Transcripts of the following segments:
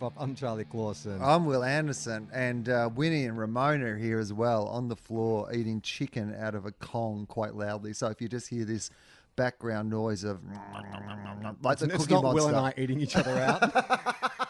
This is Tofop. I'm Charlie Clausen. I'm Wil Anderson, and uh, Winnie and Ramona are here as well on the floor eating chicken out of a Kong quite loudly. So if you just hear this background noise of like the it's Cookie not Monster, Will and I eating each other out.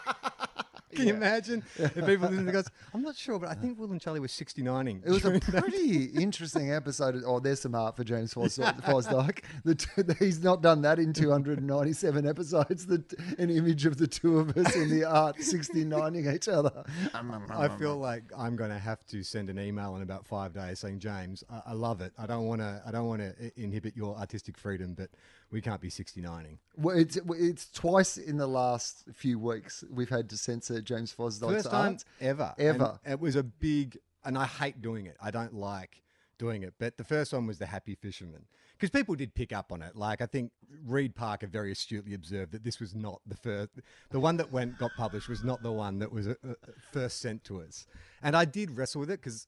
Can you imagine if people listen to goes, I'm not sure, but I think Wil and Charlie were 69ing. It was a pretty interesting episode. Oh, there's some art for James. Fosdike. The two, he's not done that in 297 episodes. The, an image of the two of us in the art 69ing each other. I feel like I'm going to have to send an email in about five days saying, James, I, I love it. I don't want to. I don't want to inhibit your artistic freedom, but we can't be 69ing. Well, it's it's twice in the last few weeks we've had to censor James Fosdike's First time art. ever. Ever. And it was a big, and I hate doing it. I don't like doing it. But the first one was the Happy Fisherman because people did pick up on it. Like I think Reed Parker very astutely observed that this was not the first. The one that went got published was not the one that was uh, uh, first sent to us. And I did wrestle with it because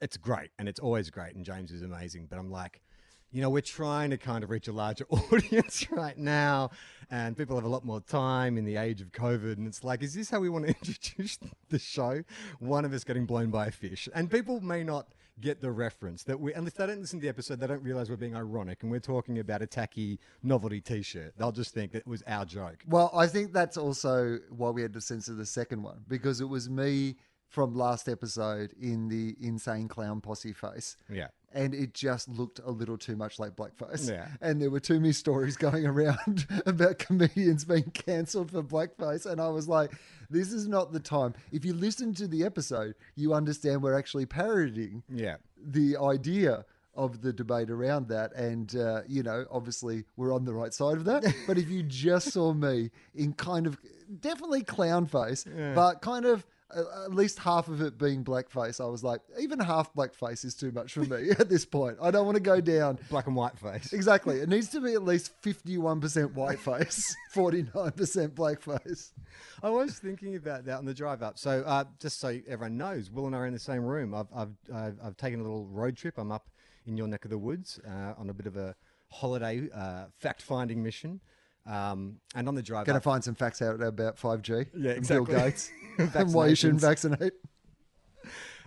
it's great and it's always great and James is amazing. But I'm like, you know, we're trying to kind of reach a larger audience right now, and people have a lot more time in the age of COVID. And it's like, is this how we want to introduce the show? One of us getting blown by a fish, and people may not get the reference that we, if they don't listen to the episode, they don't realize we're being ironic and we're talking about a tacky novelty T-shirt. They'll just think that it was our joke. Well, I think that's also why we had to censor the second one because it was me from last episode in the insane clown posse face. Yeah. And it just looked a little too much like blackface. Yeah. And there were too many stories going around about comedians being cancelled for blackface. And I was like, this is not the time. If you listen to the episode, you understand we're actually parodying Yeah. the idea of the debate around that. And, uh, you know, obviously we're on the right side of that. but if you just saw me in kind of definitely clown face, but kind of at least half of it being blackface, I was like, even half blackface is too much for me at this point. I don't want to go down. Black and white face. Exactly. It needs to be at least 51% whiteface, 49% blackface. I was thinking about that on the drive up. So, uh, just so everyone knows, Wil and I are in the same room. I've, I've, I've, I've taken a little road trip. I'm up in your neck of the woods uh, on a bit of a holiday uh, fact finding mission. Um, and on the drive Going to find some facts out about 5G. Yeah, and Bill. Gates. and why you shouldn't vaccinate.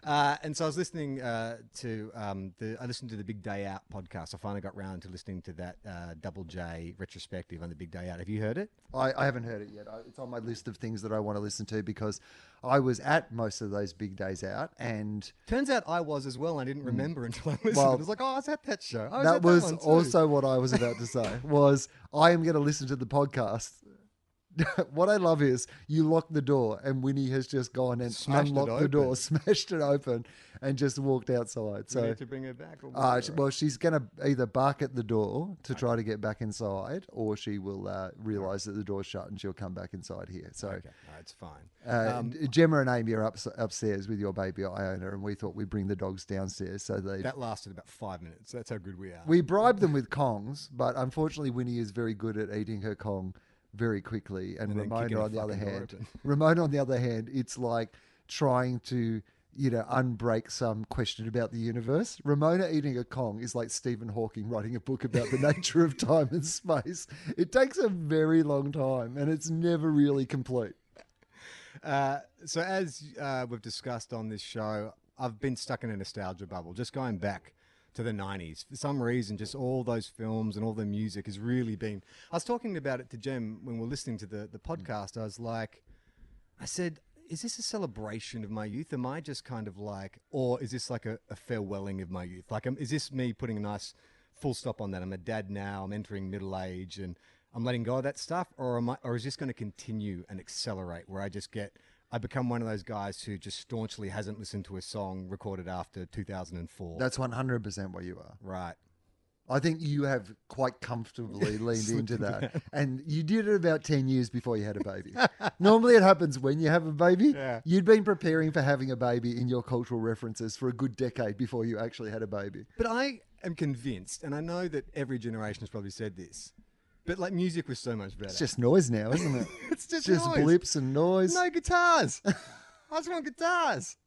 Uh, and so I was listening uh, to um, the I listened to the Big Day Out podcast. I finally got round to listening to that uh, Double J retrospective on the Big Day Out. Have you heard it? I, I haven't heard it yet. I, it's on my list of things that I want to listen to because I was at most of those big days out, and Turns out I was as well. and I didn't remember until I listened. Well, I was like, oh, I was at that show. I was that at was one too." also what I was about to say. Was I am going to listen to the podcast. what I love is you lock the door, and Winnie has just gone and Smashed unlocked the door, smashed it open, and just walked outside. So. need to bring her back. Or Uh, well, she's going to either bark at the door to try to get back inside, or she will uh, realize that the door's shut and she'll come back inside here. So, okay, no, it's fine. Uh, Um, Gemma and Amy are up, upstairs with your baby Iona, and we thought we'd bring the dogs downstairs. So they that lasted about five minutes. That's how good we are. we bribed them with Kongs, but unfortunately, Winnie is very good at eating her Kong very quickly. And, And Ramona, on the other hand. Ramona, on the other hand, it's like trying to. You know, unbreak some question about the universe. Ramona eating a Kong is like Stephen Hawking writing a book about the nature of time and space. It takes a very long time and it's never really complete. Uh, so as uh, we've discussed on this show, I've been stuck in a nostalgia bubble, just going back to the 90s. For some reason, just all those films and all the music has really been. I was talking about it to Jem when we were listening to the, the podcast. I was like, I said, is this a celebration of my youth? Am I just kind of like, or is this like a, a farewelling of my youth? Like, um, is this me putting a nice full stop on that? I'm a dad now. I'm entering middle age, and I'm letting go of that stuff, or am I, or is this going to continue and accelerate where I just get, I become one of those guys who just staunchly hasn't listened to a song recorded after 2004. That's 100% what you are. right. I think you have quite comfortably leaned into that. And you did it about 10 years before you had a baby. Normally it happens when you have a baby. Yeah. You'd been preparing for having a baby in your cultural references for a good decade before you actually had a baby. But I am convinced, and I know that every generation has probably said this, but like music was so much better. It's just noise now, isn't it? it's just, just noise. blips and noise. No guitars. I just want guitars.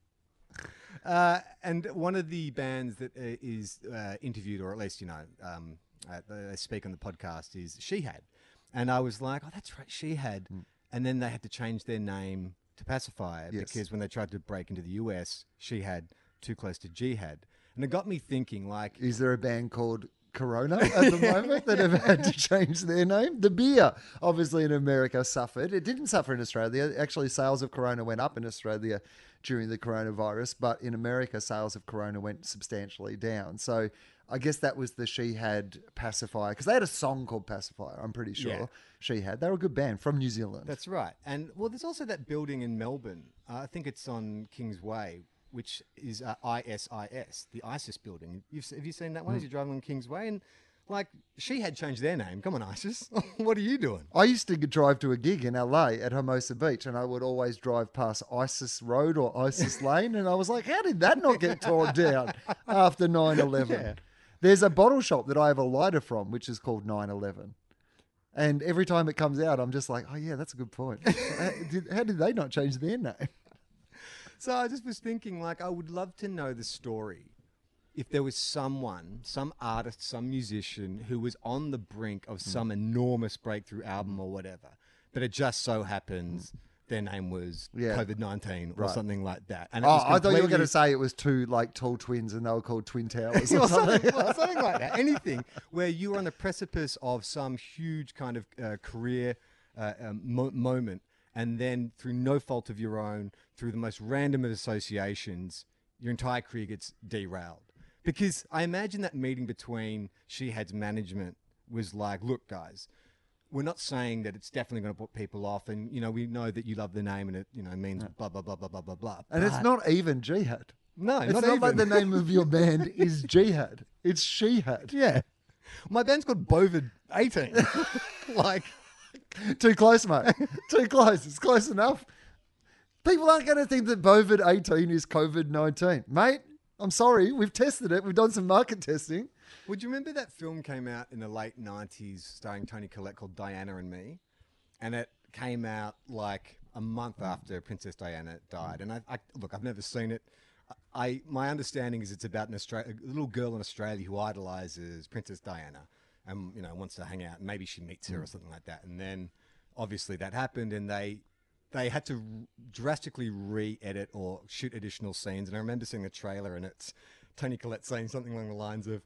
Uh, and one of the bands that uh, is uh, interviewed, or at least you know, um, uh, they speak on the podcast, is Shihad, and I was like, oh, that's right, Shihad, and then they had to change their name to Pacifier Yes. because when they tried to break into the US, Shihad too close to Jihad, and it got me thinking, like, Is there a band called Corona at the moment that have had to change their name? The beer, obviously in America, suffered. It didn't suffer in Australia. Actually, sales of Corona went up in Australia during the coronavirus, but in America, sales of Corona went substantially down. So I guess that was the Shihad Pacifier because they had a song called Pacifier. I'm pretty sure Yeah. Shihad. They were a good band from New Zealand. That's right. And well, there's also that building in Melbourne. Uh, I think it's on Kings Way, which is uh, ISIS, the ISIS building. You've, have you seen that one as you're driving on Kings Way? And like, Shihad changed their name. Come on, ISIS. what are you doing? I used to drive to a gig in LA at Hermosa Beach, and I would always drive past ISIS Road or ISIS Lane, and I was like, how did that not get torn down after 9 11? There's a bottle shop that I have a lighter from, which is called 9 11. And every time it comes out, I'm just like, oh, yeah, that's a good point. how did they not change their name? So I just was thinking, like, I would love to know the story. If there was someone, some artist, some musician who was on the brink of some enormous breakthrough album or whatever, but it just so happens their name was Yeah. COVID 19 or Right. something like that. And it Oh, was I thought you were going completely- to say it was two like tall twins and they were called Twin Towers or or something. something, well, something like that. Anything where you were on the precipice of some huge kind of uh, career uh, um, mo- moment, and then through no fault of your own, through the most random of associations, your entire career gets derailed. Because I imagine that meeting between Shihad's management was like, look, guys, we're not saying that it's definitely going to put people off, and you know we know that you love the name and it you know means blah blah blah blah blah blah blah. And it's not even Jihad. no, It's not, not, like the name of your band is Jihad. It's She Had. Yeah. My band's called Bovid 18. like, Too close, mate. Too close. It's close enough. People aren't going to think that COVID 18 is COVID 19. Mate, I'm sorry. We've tested it. We've done some market testing. would you remember that film came out in the late 90s starring Toni Collette called Diana and Me? And it came out like a month after Princess Diana died. And I, I look, I've never seen it. I my understanding is it's about an Austra- a little girl in Australia who idolizes Princess Diana and you know wants to hang out. Maybe she meets her or mm. something like that. And then obviously that happened, and they they had to drastically re-edit or shoot additional scenes. And I remember seeing the trailer, and it's Toni Collette saying something along the lines of.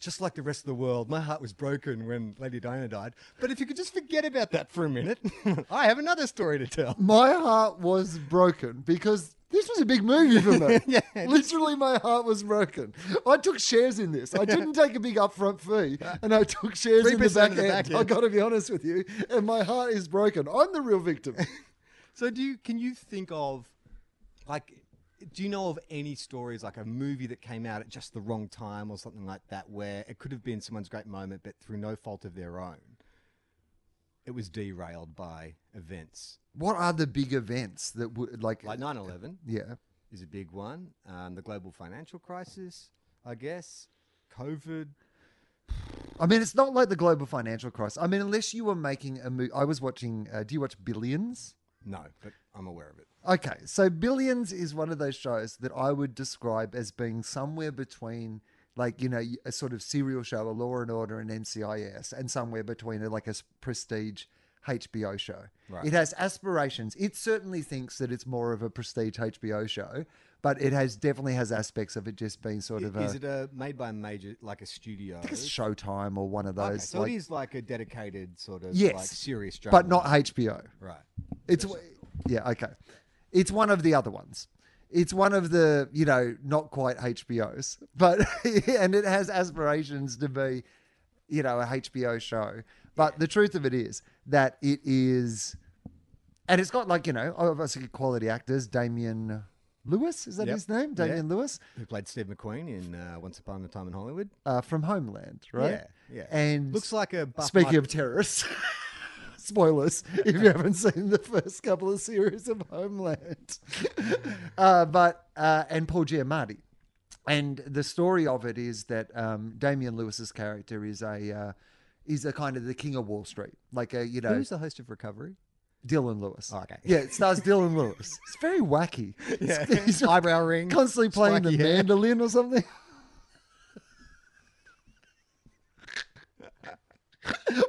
Just like the rest of the world, my heart was broken when Lady Diana died. But if you could just forget about that for a minute, I have another story to tell. My heart was broken because this was a big movie for me. Yeah. Literally, my heart was broken. I took shares in this. I didn't take a big upfront fee, and I took shares in the back in the end. back I end. got to be honest with you, and my heart is broken. I'm the real victim. So do you can you think of like do you know of any stories like a movie that came out at just the wrong time or something like that where it could have been someone's great moment but through no fault of their own it was derailed by events What are the big events that would like? like 9/11 yeah, is a big one um, the global financial crisis I guess covid I mean, it's not like the global financial crisis. I mean, unless you were making a movie. I was watching. Uh, do you watch Billions? no but I'm aware of it Okay, so Billions is one of those shows that I would describe as being somewhere between, like you know, a sort of serial show, a Law and Order, and NCIS, and somewhere between a, like a prestige HBO show. Right. It has aspirations. It certainly thinks that it's more of a prestige HBO show, but it has definitely has aspects of it just being sort of a, is it a made by a major like a studio I think it's Showtime or one of those. okay, so like, it is like a dedicated sort of Yes, like serious drama but not HBO. right It's yeah okay. it's one of the other ones. It's one of the, you know, not quite HBOs, but and it has aspirations to be, you know, a HBO show. But the truth of it is that it is, and it's got like you know, obviously quality actors. Damian Lewis is that Yep. his name? Damian Lewis Who played Steve McQueen in uh, Once Upon a Time in Hollywood? uh, from Homeland, right? Yeah, yeah. And Looks like a buff speaking of terrorists. Spoilers if you haven't seen the first couple of series of Homeland. uh, but, uh, and Paul Giamatti. And the story of it is that um, Damian Lewis's character is a. Uh, is a kind of the king of Wall Street, like a you know Who's the host of Recovery? Dylan Lewis. Oh, okay. Yeah, it stars Dylan Lewis. It's very wacky. Yeah. He's Eyebrow ring. constantly playing the hair. mandolin or something.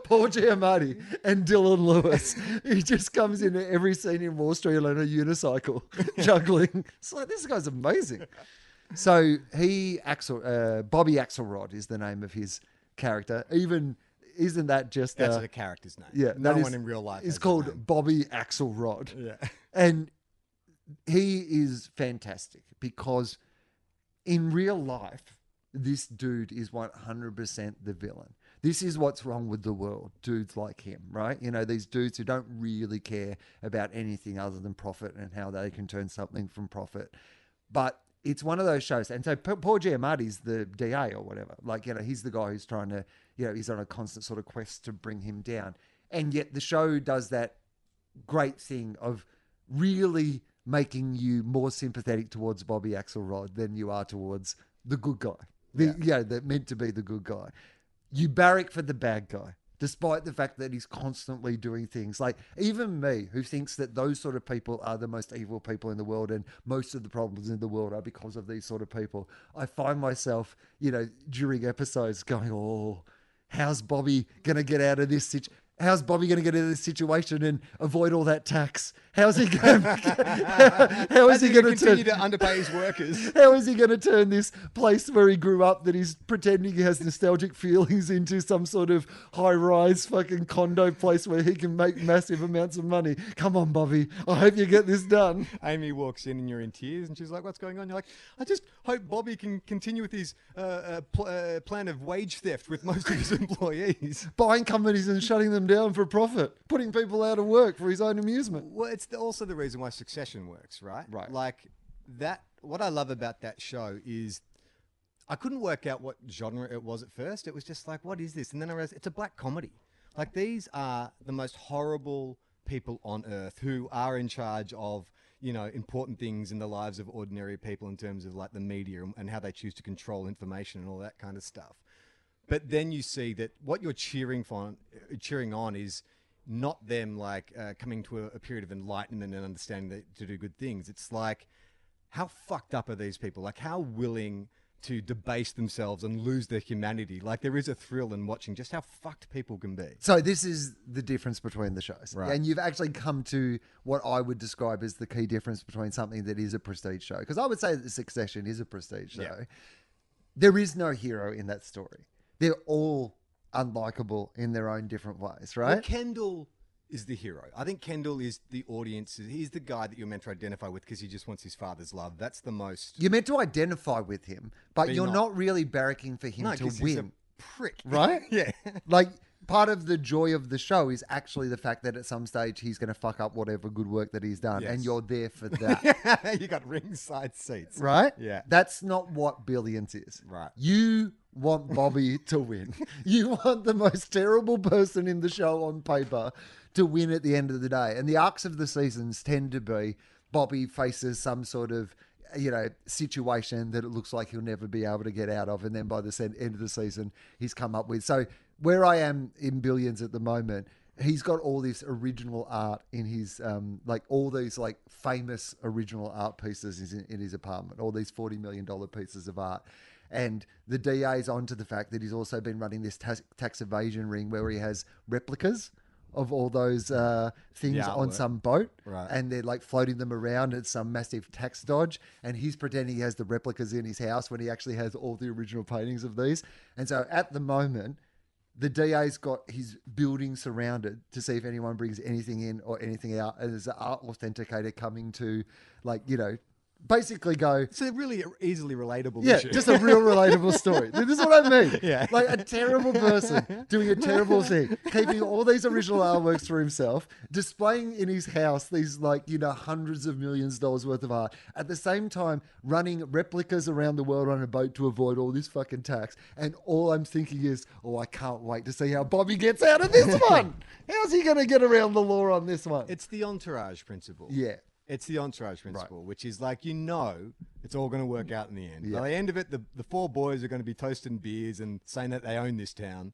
Paul Giamatti and Dylan Lewis. He just comes into every scene in Wall Street on a unicycle, juggling. It's like this guy's amazing. So he Axel uh, Bobby Axelrod is the name of his character. Even isn't that just That's a character's name. yeah? no that one is- in real life. has that called. Bobby Axelrod Yeah. and he is fantastic because in real life this dude is 100% the villain this is what's wrong with the world dudes like him right you know these dudes who don't really care about anything other than profit and how they can turn something from profit but it's one of those shows and so Pa- paul giamatti's the da or whatever like you know he's the guy who's trying to you know he's on a constant sort of quest to bring him down and yet the show does that great thing of really making you more sympathetic towards Bobby Axelrod than you are towards the good guy. The, yeah. that meant to be the good guy. You barrack for the bad guy, despite the fact that he's constantly doing things like even me, who thinks that those sort of people are the most evil people in the world, and most of the problems in the world are because of these sort of people. I find myself, you know, during episodes going, "Oh, how's Bobby gonna get out of this situation?" How's Bobby going to get into this situation and avoid all that tax? How's he going? how is How's he going to continue turn? to underpay his workers? How is he going to turn this place where he grew up that he's pretending he has nostalgic feelings into some sort of high rise fucking condo place where he can make massive amounts of money? Come on, Bobby. I hope you get this done. Amy walks in and you're in tears, and she's like, "What's going on?" You're like, "I just hope Bobby can continue with his uh, uh, pl- uh, plan of wage theft with most of his employees." Buying companies and shutting them down for profit, putting people out of work for his own amusement. Well, it's also the reason why Succession works, right? Right. Like that. What I love about that show is I couldn't work out what genre it was at first. It was just like, what is this? And then I realized it's a black comedy. Like these are the most horrible people on earth who are in charge of you know important things in the lives of ordinary people in terms of like the media and, and how they choose to control information and all that kind of stuff. But then you see that what you're cheering for, cheering on is not them like uh, coming to a, a period of enlightenment and understanding that, to do good things. It's like how fucked up are these people? Like how willing to debase themselves and lose their humanity? Like there is a thrill in watching just how fucked people can be. So this is the difference between the shows, Right. and you've actually come to what I would describe as the key difference between something that is a prestige show. Because I would say that Succession is a prestige show. Yeah. There is no hero in that story. They're all unlikable in their own different ways, Well, right? Kendall is the hero. I think Kendall is the audience. He's the guy that you're meant to identify with because he just wants his father's love. That's the most. You're meant to identify with him, but, But you're not. not. really barracking for him no, to 'cause he's a win. prick. Right? yeah. like part of the joy of the show is actually the fact that at some stage he's going to fuck up whatever good work that he's done, and you're there for that. you got ringside seats. right? Yeah. That's not what Billions is. Right. You want Bobby to win. You want the most terrible person in the show on paper to win at the end of the day. And the arcs of the seasons tend to be Bobby faces some sort of you know situation that it looks like he'll never be able to get out of and then by the end of the season he's come up with so where i am in billions at the moment he's got all this original art in his um like all these like famous original art pieces in, in his apartment all these 40 million dollar pieces of art and the DA's onto the fact that he's also been running this tax, tax evasion ring where he has replicas of all those uh, things Yeah, on some boat, Right. and they're like floating them around. It's some massive tax dodge, and he's pretending he has the replicas in his house when he actually has all the original paintings of these. And so at the moment, the DA's got his building surrounded to see if anyone brings anything in or anything out. And there's an art authenticator coming to, like, you know, basically go, It's a really easily relatable yeah, issue. just a real relatable story. This is what I mean. Yeah. Like a terrible person doing a terrible thing, keeping all these original artworks for himself, displaying in his house these like, you know, hundreds of millions of dollars worth of art. At the same time, running replicas around the world on a boat to avoid all this fucking tax. And all I'm thinking is, oh, I can't wait to see how Bobby gets out of this one. How's he going to get around the law on this one? It's the entourage principle. yeah. It's the entourage principle, which is like you know it's all going to work out in the end. Yeah. By the end of it, the, the four boys are going to be toasting beers and saying that they own this town.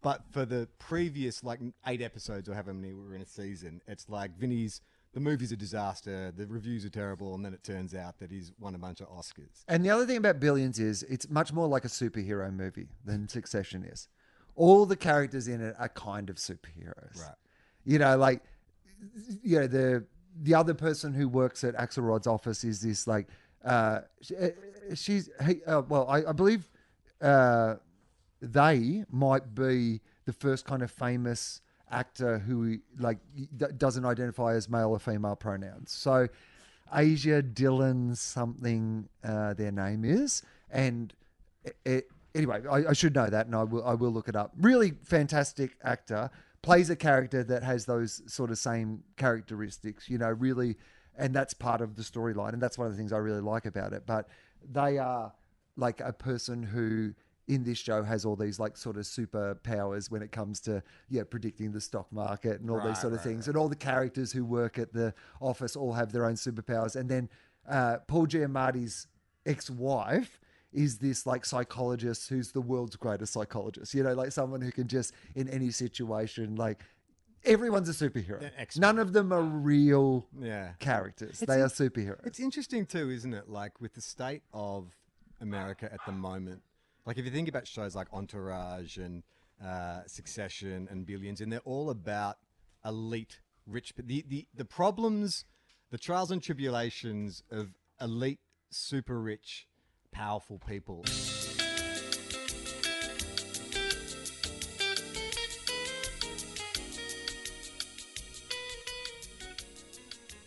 But for the previous like eight episodes or however many we were in a season, it's like Vinny's the movie's a disaster, the reviews are terrible, and then it turns out that he's won a bunch of Oscars. And the other thing about Billions is it's much more like a superhero movie than Succession is. All the characters in it are kind of superheroes. Right. You know, like you know, the the other person who works at Axelrod's office is this like uh she- uh, she's he, uh, well, I, I believe uh they might be the first kind of famous actor who like doesn't identify as male or female pronouns. So Asia Dillon something uh, their name is, and it, it, anyway, I, I should know that, and I will I will look it up. Really fantastic actor plays a character that has those sort of same characteristics, you know, really, and that's part of the storyline, and that's one of the things I really like about it. But they are like a person who in this show has all these like sort of superpowers when it comes to yeah predicting the stock market and all these sort of things. and all the characters who work at the office all have their own superpowers. And then uh, Paul Giamatti's ex-wife is this like psychologist who's the world's greatest psychologist you know like someone who can just in any situation like everyone's a superhero none of them are real Yeah. characters It's they in- are superheroes It's interesting too, isn't it? Like with the state of America at the moment. Like if you think about shows like Entourage and uh, Succession and Billions, and they're all about elite rich. The the the problems, the trials and tribulations of elite, super rich, powerful people.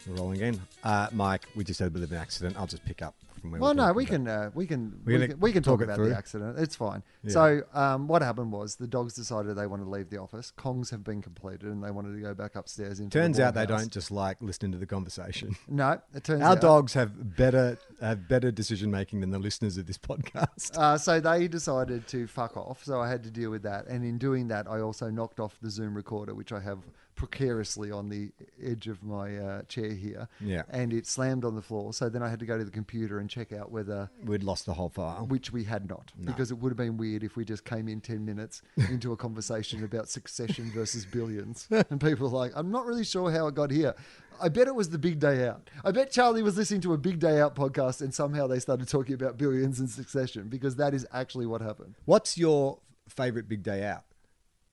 Rolling in. Uh, Mike, we just had a bit of an accident. I'll just pick up from where Well, no, we can, uh, we can, we can, we can talk talk about through? the accident. It's fine. Yeah. So, um, what happened was the dogs decided they wanted to leave the office. Kongs have been completed, and they wanted to go back upstairs. Into Turns the out they don't just like listening to the conversation. No, it turns out Our out. dogs have better have better decision making than the listeners of this podcast. Uh, so they decided to fuck off. So I had to deal with that, and in doing that, I also knocked off the Zoom recorder, which I have precariously on the edge of my uh, chair here. Yeah. and it slammed on the floor. So then I had to go to the computer and check out whether We'd lost the whole file. which we had not, because it would have been weird if we just came in 10 minutes into a conversation about succession versus billions. And people were like, I'm not really sure how it got here. I bet it was the big day out. I bet Charlie was listening to a big day out podcast and somehow they started talking about billions and succession because that is actually what happened. What's your favorite big day out?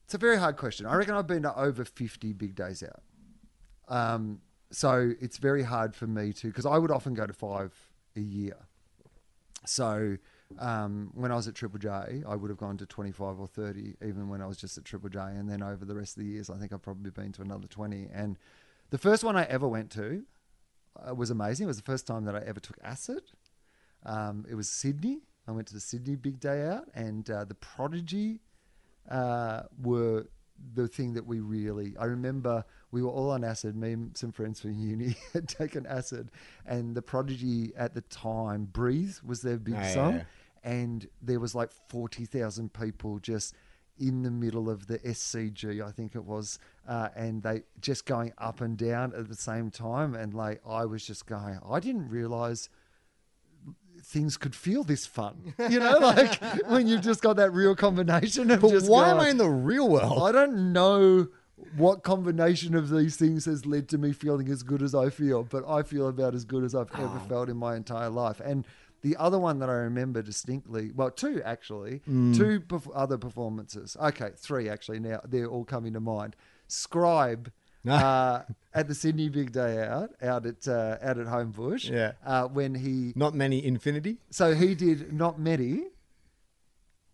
It's a very hard question. I reckon I've been to over 50 big days out. Um, so it's very hard for me to, because I would often go to five a year. So um, when I was at Triple J, I would have gone to 25 or 30, even when I was just at Triple J. And then over the rest of the years, I think I've probably been to another 20. And the first one I ever went to uh, was amazing. It was the first time that I ever took acid. Um, it was Sydney. I went to the Sydney Big Day Out, and uh, the Prodigy uh, were the thing that we really. I remember we were all on acid. Me and some friends from uni had taken acid, and the Prodigy at the time, "Breathe" was their big Oh, song, yeah. and there was like forty thousand people just in the middle of the SCG, I think it was, uh, and they just going up and down at the same time, and like I was just going, I didn't realize things could feel this fun. You know, like when you've just got that real combination of But just why am I in the real world? I don't know what combination of these things has led to me feeling as good as I feel, but I feel about as good as I've ever felt in my entire life. And the other one that I remember distinctly, well, two actually, hmm. two perf- other performances. Okay, three actually. Now they're all coming to mind. Scribe. uh, at the Sydney Big Day Out, out at uh, out at Homebush, Yeah. uh, when he Not many infinity. so he did not many,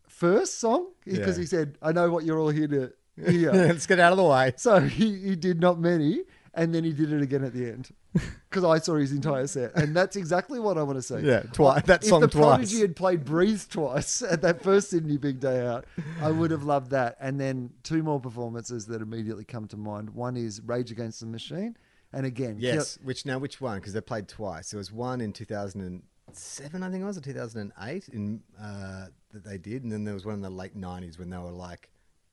first song because Yeah. he said, "I know what you're all here to hear." Let's get out of the way. so he, he did not many, and then he did it again at the end because I saw his entire set, and that's exactly what I want to see. Yeah, twice. That song. if the twice. Prodigy had played "Breathe" twice at that first Sydney Big Day Out, I would have loved that. And then two more performances that immediately come to mind. One is Rage Against the Machine, and again, Kill- Yes. Which now? Which one? Because they played twice. There was one in 2007, I think it was, or 2008, in uh, that they did, and then there was one in the late 90s when they were like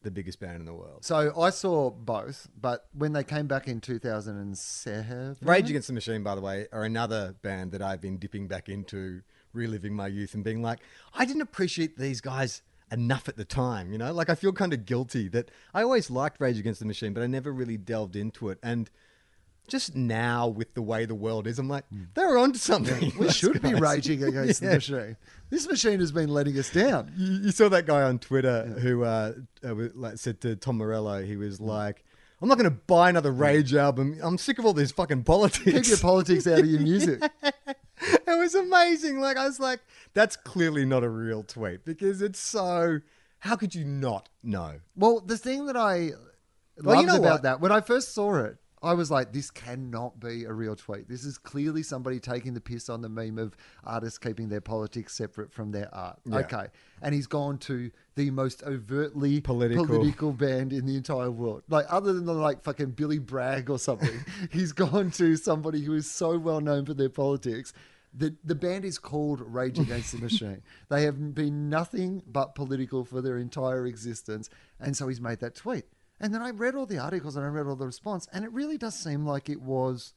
the biggest band in the world. So I saw both, but when they came back in 2007, Rage Against the Machine, by the way, are another band that I've been dipping back into, reliving my youth and being like, I didn't appreciate these guys enough at the time, you know? Like, I feel kind of guilty that I always liked Rage Against the Machine, but I never really delved into it. And just now, with the way the world is, I'm like, they're onto something. we should be raging against Yeah. the machine. This machine has been letting us down. You, you saw that guy on Twitter who uh, uh, like, said to Tom Morello, he was Mm. like, I'm not going to buy another Rage album. I'm sick of all this fucking politics. Keep your politics out of your music. it was amazing. Like I was like, that's clearly not a real tweet because it's so. How could you not know? Well, the thing that I Well, loved you know about what? that when I first saw it, I was like, "This cannot be a real tweet. This is clearly somebody taking the piss on the meme of artists keeping their politics separate from their art." Yeah. Okay, and he's gone to the most overtly Political. political band in the entire world. Like, other than the, like fucking Billy Bragg or something, he's gone to somebody who is so well known for their politics. The, the band is called Rage Against the Machine. They have been nothing but political for their entire existence. And so he's made that tweet. And then I read all the articles and I read all the response, and it really does seem like it was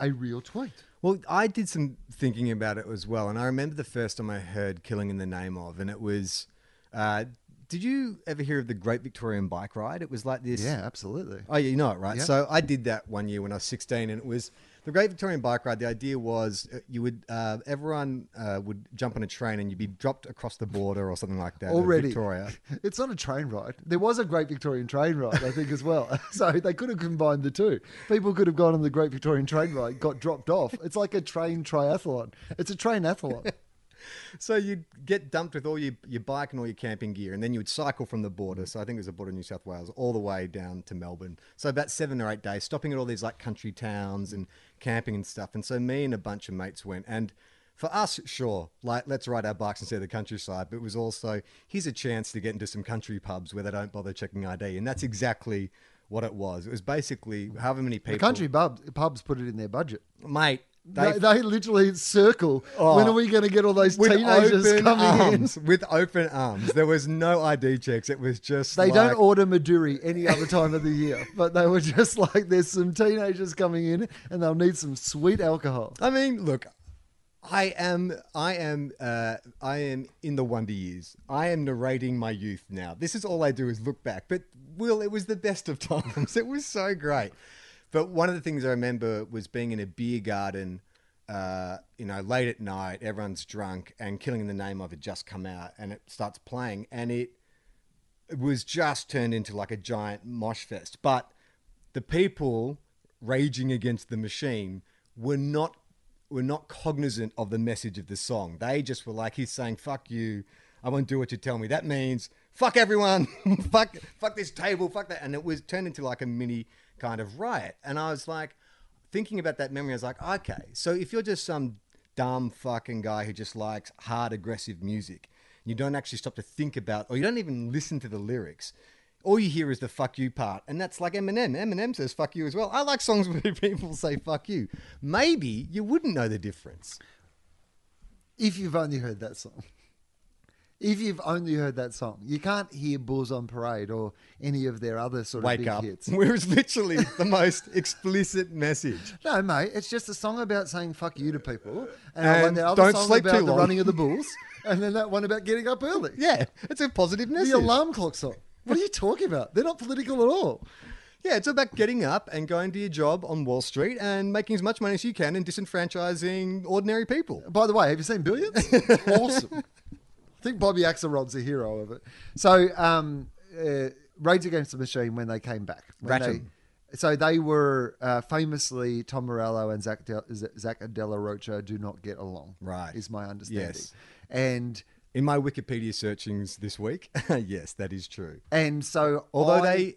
a real tweet. Well, I did some thinking about it as well, and I remember the first time I heard "Killing in the Name of," and it was. Uh, did you ever hear of the Great Victorian Bike Ride? It was like this. Yeah, absolutely. Oh, yeah, you know it, right? Yeah. So I did that one year when I was 16, and it was the Great Victorian Bike Ride. The idea was uh, you would, uh, everyone uh, would jump on a train and you'd be dropped across the border or something like that. Already. Victoria. It's not a train ride. There was a Great Victorian train ride, I think, as well. so they could have combined the two. People could have gone on the Great Victorian train ride, got dropped off. It's like a train triathlon. It's a train athlon. So you'd get dumped with all your, your bike and all your camping gear, and then you would cycle from the border. So I think it was the border of New South Wales all the way down to Melbourne. So about seven or eight days, stopping at all these like country towns and camping and stuff. And so me and a bunch of mates went. And for us, sure, like let's ride our bikes and see the countryside. But it was also here's a chance to get into some country pubs where they don't bother checking ID, and that's exactly what it was. It was basically however many people. The country pubs, pubs put it in their budget. mate. They, They, literally circle. Oh. when are we going to get all those teenagers coming arms, with open arms. There was no ID checks. It was just? They like, don't order Midori any other time of the year, but they were just like, there's some teenagers coming in and they'll need some sweet alcohol. I mean, look, I am, I am, uh, I am in the wonder years. I am narrating my youth now. This is all I do is look back. But Wil, it was the best of times. It was so great. But one of the things I remember was being in a beer garden. Uh, you know, late at night, everyone's drunk, and "Killing in the Name of" it just come out, and it starts playing, and it it was just turned into like a giant mosh fest. But the people raging against the machine were not were not cognizant of the message of the song. They just were like, he's saying, fuck you. I won't do what you tell me. That means fuck everyone. fuck fuck this table. Fuck that. And it was turned into like a mini kind of riot. And I was like, thinking about that memory, I was like, okay, so if you're just some dumb fucking guy who just likes hard, aggressive music, you don't actually stop to think about, or you don't even listen to the lyrics. All you hear is the fuck you part. And that's like Eminem. Eminem says fuck you as well. I like songs where people say fuck you. Maybe you wouldn't know the difference. If you've only heard that song. If you've only heard that song, you can't hear Bulls on Parade or any of their other sort of Wake big up. hits. Where is literally the most explicit message. No, mate, it's just a song about saying "fuck you" to people, and, I like And that other don't song sleep about too the long. running of the bulls, and then that one about getting up early. Yeah, it's a positive message. The alarm clock song. What are you talking about? They're not political at all. Yeah, it's about getting up and going to your job on Wall Street and making as much money as you can and disenfranchising ordinary people. By the way, have you seen Billions? awesome. I think Bobby Axelrod's the hero of it. So, um, uh, Rage Against the Machine when they came back. they, so they were uh, famously Tom Morello and Zack, De- Zack De Rocha do not get along. Right. is my understanding. Yes. And In my Wikipedia searchings this week, yes, that is true. And so, Although I- they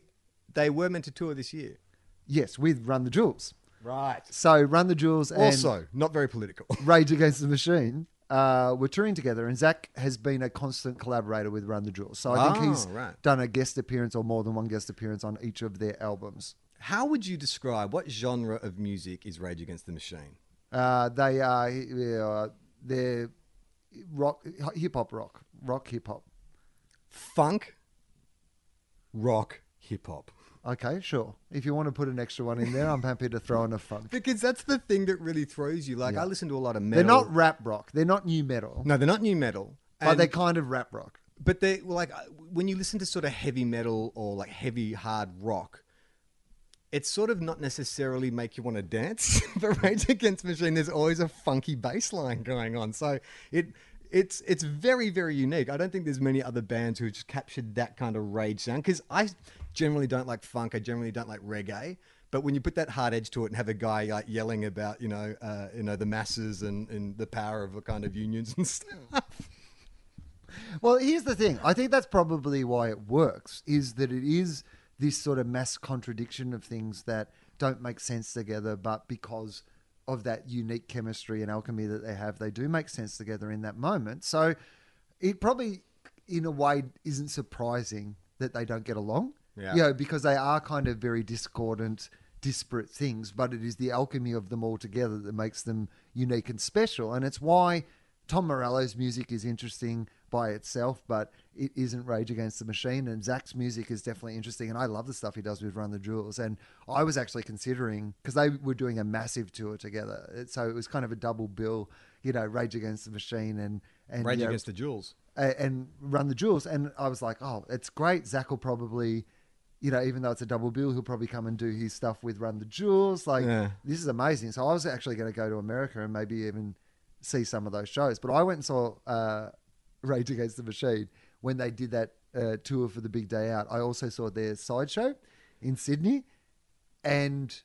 they were meant to tour this year. yes, with Run the Jewels. Right. So Run the Jewels and Also, not very political. Rage Against the Machine uh, were touring together, and Zack has been a constant collaborator with Run the Jewels. So I think Oh, he's right. done a guest appearance or more than one guest appearance on each of their albums. How would you describe what genre of music is Rage Against the Machine? Uh, they are they're rock, hip hop, rock, rock, hip hop. Funk, rock, hip hop. Okay, sure. If you want to put an extra one in there, I'm happy to throw in a funk. Because that's the thing that really throws you. Like Yeah. I listen to a lot of metal. They're not rap rock. They're not new metal, No, they're not new metal. but And- they're kind of rap rock. but they like uh, when you listen to sort of heavy metal or like heavy hard rock it's sort of not necessarily make you want to dance but rage against the machine there's always a funky bass line going on so it it's it's very very unique i don't think there's many other bands who just captured that kind of rage sound because i generally don't like funk i generally don't like reggae but when you put that hard edge to it and have a guy like yelling about you know uh, you know the masses and, and the power of a kind of unions and stuff Well, here's the thing. I think that's probably why it works. Is that it is this sort of mass contradiction of things that don't make sense together, but because of that unique chemistry and alchemy that they have, they do make sense together in that moment. So it probably, in a way, isn't surprising that they don't get along. Yeah. You know, because they are kind of very discordant, disparate things, but it is the alchemy of them all together that makes them unique and special. And it's why Tom Morello's music is interesting by itself, but it isn't Rage Against the Machine. And Zack's music is definitely interesting. And I love the stuff he does with Run the Jewels. And I was actually considering, because they were doing a massive tour together. So it was kind of a double bill, you know, Rage Against the Machine and, and rage you know, against the jewels and run the jewels. And I was like, oh, it's great. Zach will probably, you know, even though it's a double bill, he'll probably come and do his stuff with Run the Jewels. Like, Yeah. this is amazing. So I was actually going to go to America and maybe even see some of those shows. But I went and saw uh, Rage Against the Machine when they did that uh, tour for the big day out. I also saw their sideshow in Sydney. And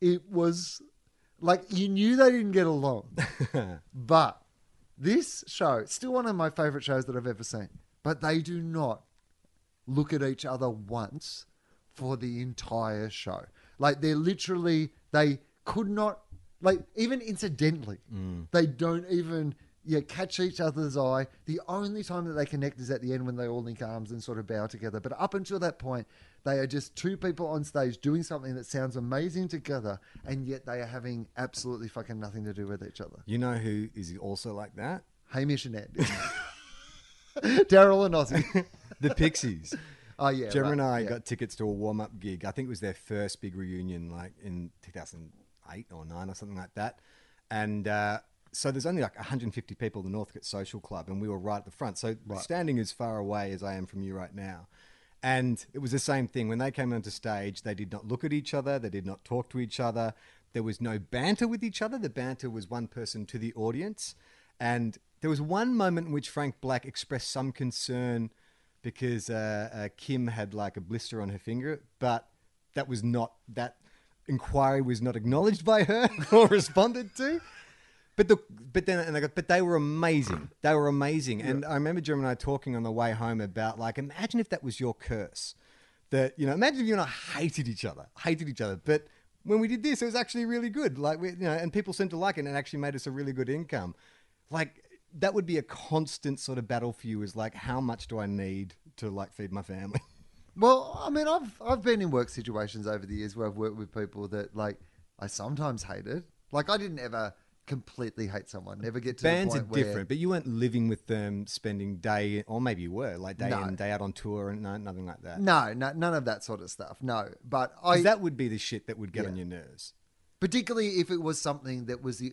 it was like you knew they didn't get along. But this show, still one of my favorite shows that I've ever seen. But they do not look at each other once for the entire show. Like they're literally they could not like even incidentally they don't even yeah catch each other's eye. The only time that they connect is at the end when they all link arms and sort of bow together. But up until that point, they are just two people on stage doing something that sounds amazing together, and yet they are having absolutely fucking nothing to do with each other. You know who is also like that? Hamish and Andy. Daryl and Ossie. The Pixies. Oh yeah, Gemma right, and I yeah. got tickets to a warm up gig. I think it was their first big reunion, like in 2008 or 9 or something like that. And uh, so there's only like 150 people at the Northcote Social Club, and we were right at the front. So standing as far away as I am from you right now. And it was the same thing. When they came onto stage, they did not look at each other, they did not talk to each other. There was no banter with each other. The banter was one person to the audience. And there was one moment in which Frank Black expressed some concern because uh, uh, Kim had like a blister on her finger, but that was not that inquiry was not acknowledged by her or responded to. But the but then and I got, but they were amazing. They were amazing, and I remember Jim and I talking on the way home about like imagine if that was your curse, that you know imagine if you and I hated each other, hated each other, but when we did this, it was actually really good. Like we, you know, and people seemed to like it, and it actually made us a really good income. Like that would be a constant sort of battle for you. Is like how much do I need to like feed my family? Well, I mean, I've I've been in work situations over the years where I've worked with people that like I sometimes hated. Like I didn't ever completely hate someone. Never get to Bands the are where, different, but you weren't living with them, spending day, or maybe you were, like day No. in, day out on tour, and no, nothing like that. No, no, none of that sort of stuff. No, but I that would be the shit that would get Yeah. on your nerves. particularly if it was something that was the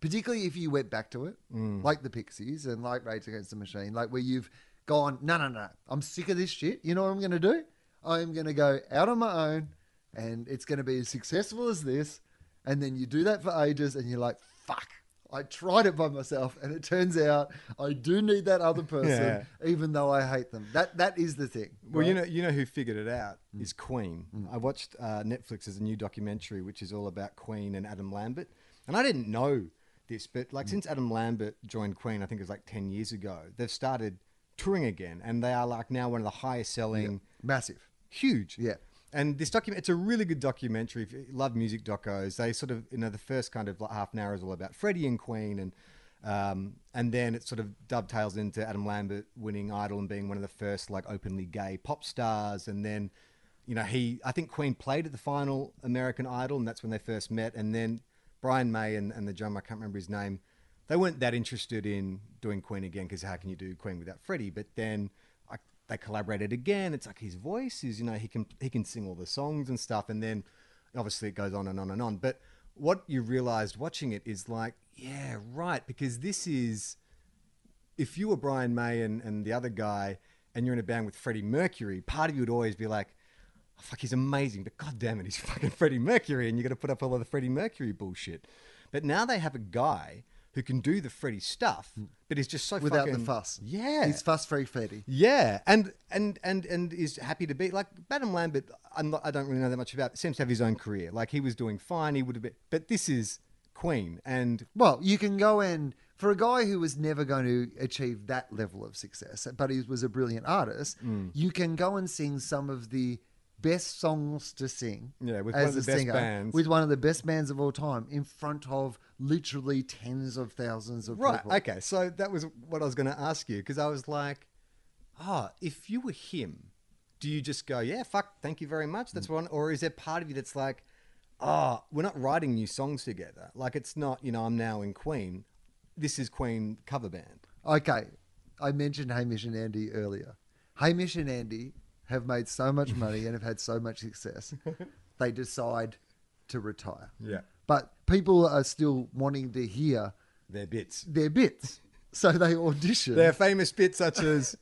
particularly if you went back to it Mm. like the pixies and like rage against the machine like where you've gone no no no i'm sick of this shit you know what i'm going to do i'm going to go out on my own and it's going to be as successful as this and then you do that for ages and you're like fuck I tried it by myself, and it turns out I do need that other person, Yeah. even though I hate them. That that is the thing. Well, you know, you know who figured it out Mm. is Queen. I watched uh, Netflix's new documentary, which is all about Queen and Adam Lambert, and I didn't know this, but like since Adam Lambert joined Queen, I think it was like ten years ago, they've started touring again, and they are like now one of the highest selling, Massive. huge. Yeah. And this document, it's a really good documentary. If you love music docos, they sort of, you know, the first kind of half an hour is all about Freddie and Queen, and um, and then it sort of dovetails into Adam Lambert winning Idol and being one of the first like openly gay pop stars, and then, you know, he, I think Queen played at the final American Idol, and that's when they first met, and then Brian May and, and the drummer, I can't remember his name, they weren't that interested in doing Queen again because how can you do Queen without Freddie? But then they collaborated again. It's like his voice is, you know, he can he can sing all the songs and stuff, and then obviously it goes on and on and on. But what you realized watching it is like, yeah, right, because this is if you were Brian May and, and the other guy and you're in a band with Freddie Mercury, part of you would always be like, oh, fuck, he's amazing, but god damn it, he's fucking Freddie Mercury, and you got to put up all of the Freddie Mercury bullshit. But now they have a guy who can do the Freddie stuff, but he's just so Without the fuss. Yeah, He's fuss free Freddy. yeah, and and and and is happy to be like Adam Lambert. I'm not, I don't really know that much about. Seems to have his own career. Like he was doing fine. He would have been, but this is Queen, and Well, you can go and for a guy who was never going to achieve that level of success, but he was a brilliant artist, Mm. you can go and sing some of the best songs to sing. Yeah, with as one of the a best singer, bands. with one of the best bands of all time, in front of literally tens of thousands of right, people. okay. So that was what I was going to ask you because I was like, oh, if you were him, do you just go, yeah, fuck, thank you very much, Mm. that's one, or is there part of you that's like, oh, we're not writing new songs together. Like it's not, you know, I'm now in Queen. This is Queen cover band. Okay, I mentioned Hamish and Andy earlier. Hamish and Andy have made so much money and have had so much success, they decide to retire. Yeah. But people are still wanting to hear Their bits. their bits. So they audition. Their famous bits such as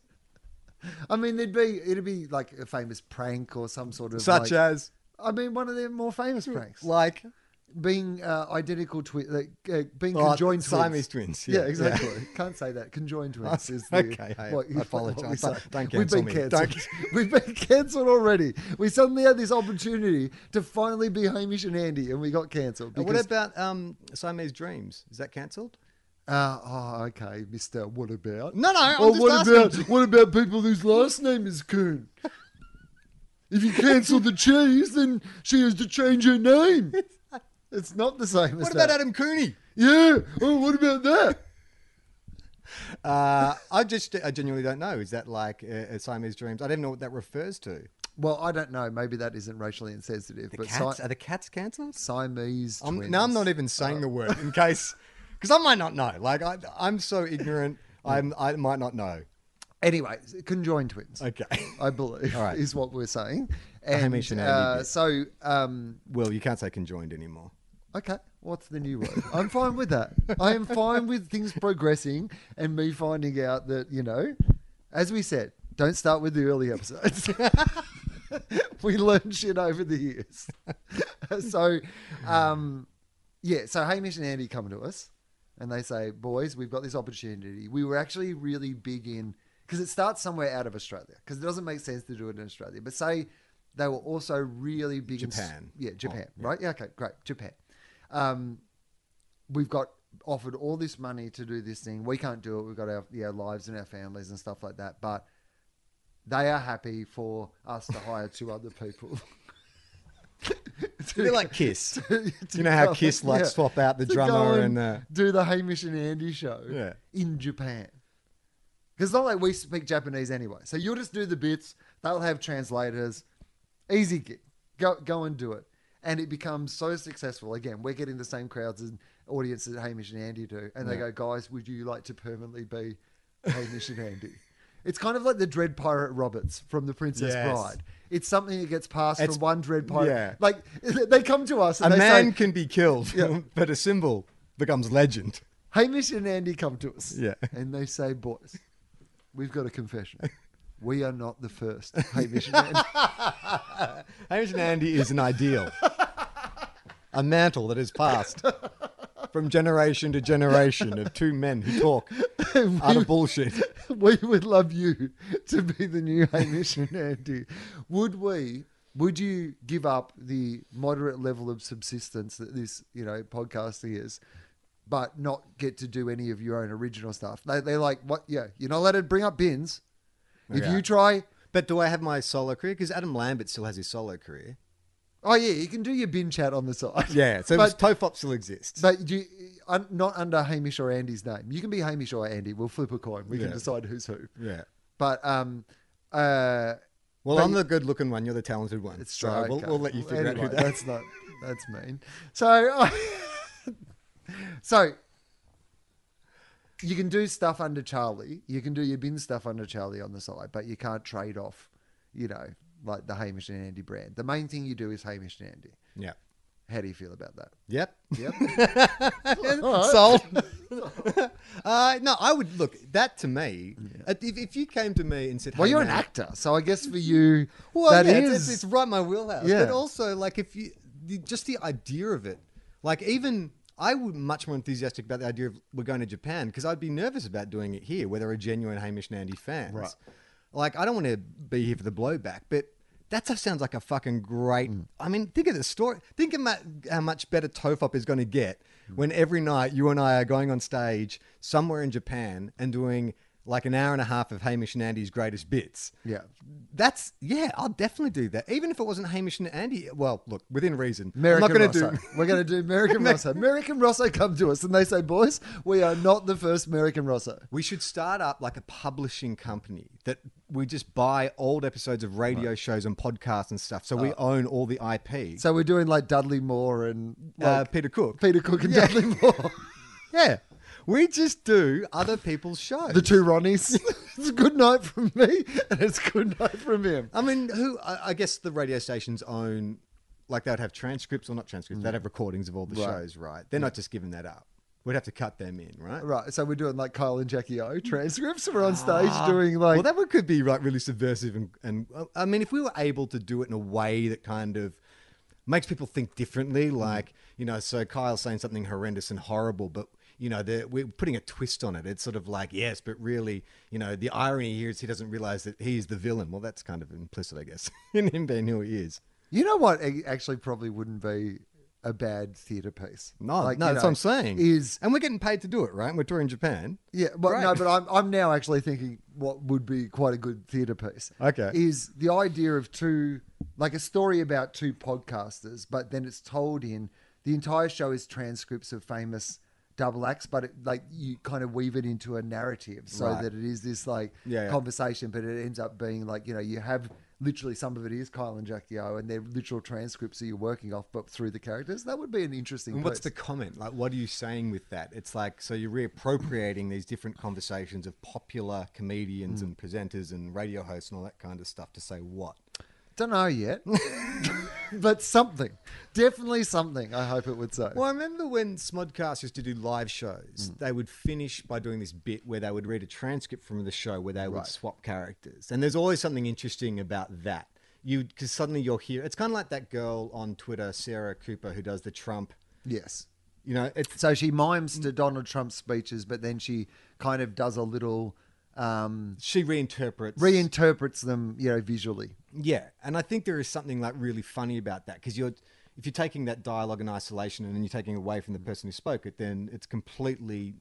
I mean, there'd be it'd be like a famous prank or some sort of such like- as I mean, one of their more famous pranks, like being uh, identical twins, like, uh, being Oh, conjoined Siamese twins. twins, Yeah, yeah, exactly. Can't say that. Conjoined twins is the, Okay, I- what, I apologise. what say. Don't We've been cancelled. We've been cancelled already. We suddenly had this opportunity to finally be Hamish and Andy, and we got cancelled. What about um, Siamese Dreams? Is that cancelled? Uh, oh, okay, Mister. What about? No, no, I'm oh, just what about what about people whose last name is Coon? if you cancel the cheese, then she has to change her name. It's not the same as What about that. Adam Cooney? Yeah. Oh, what about that? Uh, I just, I genuinely don't know. Is that like uh, uh, Siamese Dreams? I don't know what that refers to. Well, I don't know. Maybe that isn't racially insensitive, The but cats? Si- are the cats cancelled? Siamese I'm, twins. now I'm not even saying the word in case, because I might not know. Like I, I'm so ignorant. I'm, I might not know. Anyway, conjoined twins. Okay. I believe right. is what we're saying. And, Hamish and Andy uh, so, um, Well, you can't say conjoined anymore. Okay, what's the new word? I'm fine with that. I am fine with things progressing and me finding out that, you know, as we said, don't start with the early episodes. we learn shit over the years. so, um, yeah, so Hamish and Andy come to us and they say, boys, we've got this opportunity. We were actually really big in, because it starts somewhere out of Australia, because it doesn't make sense to do it in Australia. But say they were also really big in Japan. yeah, Japan, Oh, yeah. right? Yeah, okay, great, Japan. Um, we've got offered all this money to do this thing. We can't do it. We've got our, yeah, lives and our families and stuff like that. But they are happy for us to hire two other people. Bit like Kiss. to you know how Kiss like yeah, swap out the drummer go and uh, do the Hamish and Andy show Yeah. in Japan. Because it's not like we speak Japanese anyway. So you'll just do the bits. They'll have translators. Easy gig. Go go and do it. And it becomes so successful. Again, we're getting the same crowds and audiences that Hamish and Andy do. And they Yeah. go, guys, would you like to permanently be Hamish and Andy? It's kind of like the Dread Pirate Roberts from The Princess Yes. Bride. It's something that gets passed It's- from one Dread Pirate. yeah. Like they come to us a and they man say, can be killed, Yeah. but a symbol becomes legend. Hamish and Andy come to us. Yeah. And they say, boys, we've got a confession. We are not the first Hamish and Andy. Hamish and Andy is an ideal, a mantle that is passed from generation to generation of two men who talk out of bullshit. we would love you to be the new Hamish and Andy. Would we? Would you give up the moderate level of subsistence that this, you know, podcasting is but not get to do any of your own original stuff. They, they're like, what? Yeah, you're not allowed to bring up bins. If you try, But do I have my solo career? Because Adam Lambert still has his solo career. Oh yeah, you can do your bin chat on the side. Yeah, so But- Tofop still exists. But you, un, not under Hamish or Andy's name. You can be Hamish or Andy. We'll flip a coin. We can decide who's who. yeah. But um, uh, Well, But I'm you- the good looking one. You're the talented one. it's so we'll, we'll let you figure Anyway, out who that That's not. That's mean. So, so you can do stuff under Charlie. You can do your bin stuff under Charlie on the side, but you can't trade off. You know, like the Hamish and Andy brand. The main thing you do is Hamish and Andy. Yeah. How do you feel about that? Yep. Yep. Sold. uh, no, I would look that to me. uh, If, if you came to me and said, well, "Hey, you're an actor, so I guess for you, Well, that yeah, is- it's, it's, it's right my wheelhouse. Yeah. But also, like, if you just the idea of it, like, even I would much more enthusiastic about the idea of we're going to Japan because I'd be nervous about doing it here, where there are genuine Hamish and Andy fans. Right. Like, I don't want to be here for the blowback, but. That stuff sounds like a fucking great. Mm. I mean, think of the story. Think of how much better Tofop is going to get Mm. when every night you and I are going on stage somewhere in Japan and doing like an hour and a half of Hamish and Andy's greatest bits. yeah. That's yeah, I'll definitely do that. Even if it wasn't Hamish and Andy. Well, look, within reason. American I'm not going to do. We're going to do American Rosso. Merrick and Rosso come to us and they say, boys, we are not the first Merrick and Rosso. We should start up like a publishing company that we just buy old episodes of radio shows and podcasts and stuff, so we own all the IP. So we're doing like Dudley Moore and uh, Peter Cook. Peter Cook and Yeah. Dudley Moore. Yeah, we just do other people's shows. the two Ronnies. it's a good night from me and it's a good night from him. I mean, who? I, I guess the radio stations own. Like they'd have transcripts or not transcripts. They'd have recordings of all the Mm. Right. shows, right? They're not just giving that up. We'd have to cut them in, right? Right. So we're doing like Kyle and Jackie O transcripts. We're on stage doing like. Ah. well, that one could be like really subversive, and, and I mean, if we were able to do it in a way that kind of makes people think differently, Mm. like you know, so Kyle's saying something horrendous and horrible, but you know, the, we're putting a twist on it. It's sort of like yes, but really, you know, the irony here is he doesn't realize that he's the villain. Well, that's kind of implicit, I guess, in him being who he is. you know what? Actually probably wouldn't be a bad theatre piece. No, Like, no, you that's know, what I'm saying. Is and we're getting paid to do it, right? We're touring Japan. Yeah, well, no, but I'm I'm now actually thinking what would be quite a good theatre piece. Okay. is the idea of two like a story about two podcasters, but then it's told in the entire show is transcripts of famous double acts, but it, like you kind of weave it into a narrative so Right. that it is this like Yeah, yeah. conversation, but it ends up being like you know you have. Literally, some of it is Kyle and Jackie O, and they're literal transcripts that you're working off, but through the characters. That would be an interesting. And what's the comment? Like, what are you saying with that? It's like, so you're reappropriating these different conversations of popular comedians Hmm. and presenters and radio hosts and all that kind of stuff to say what? Don't know yet, but something, definitely something. I hope it would say. Well, I remember when Smodcast used to do live shows, Hmm. they would finish by doing this bit where they would read a transcript from the show where they would Right. swap characters. And there's always something interesting about that. You because suddenly you're here. It's kind of like that girl on Twitter, Sarah Cooper, who does the Trump. Yes. You know, it's So she mimes to Donald Trump's speeches, but then she kind of does a little um, she reinterprets reinterprets them, you know, visually. Yeah, and I think there is something like really funny about that because you're if you're taking that dialogue in isolation and then you're taking away from the person who spoke it, then it's completely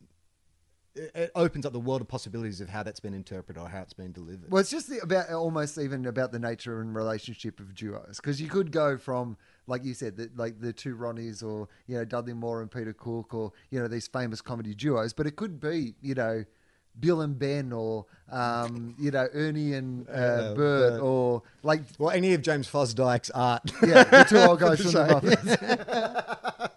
it, opens up the world of possibilities of how that's been interpreted or how it's been delivered. Well, it's just the, about almost even about the nature and relationship of duos because you could go from like you said, the, like the two Ronnies or you know Dudley Moore and Peter Cook or you know these famous comedy duos, but it could be you know. Bill and Ben, or um, you know Ernie and uh, Uh, Bert, Bert. or like well, any of James Fosdike's art. yeah, the two old guys from the the Muppets.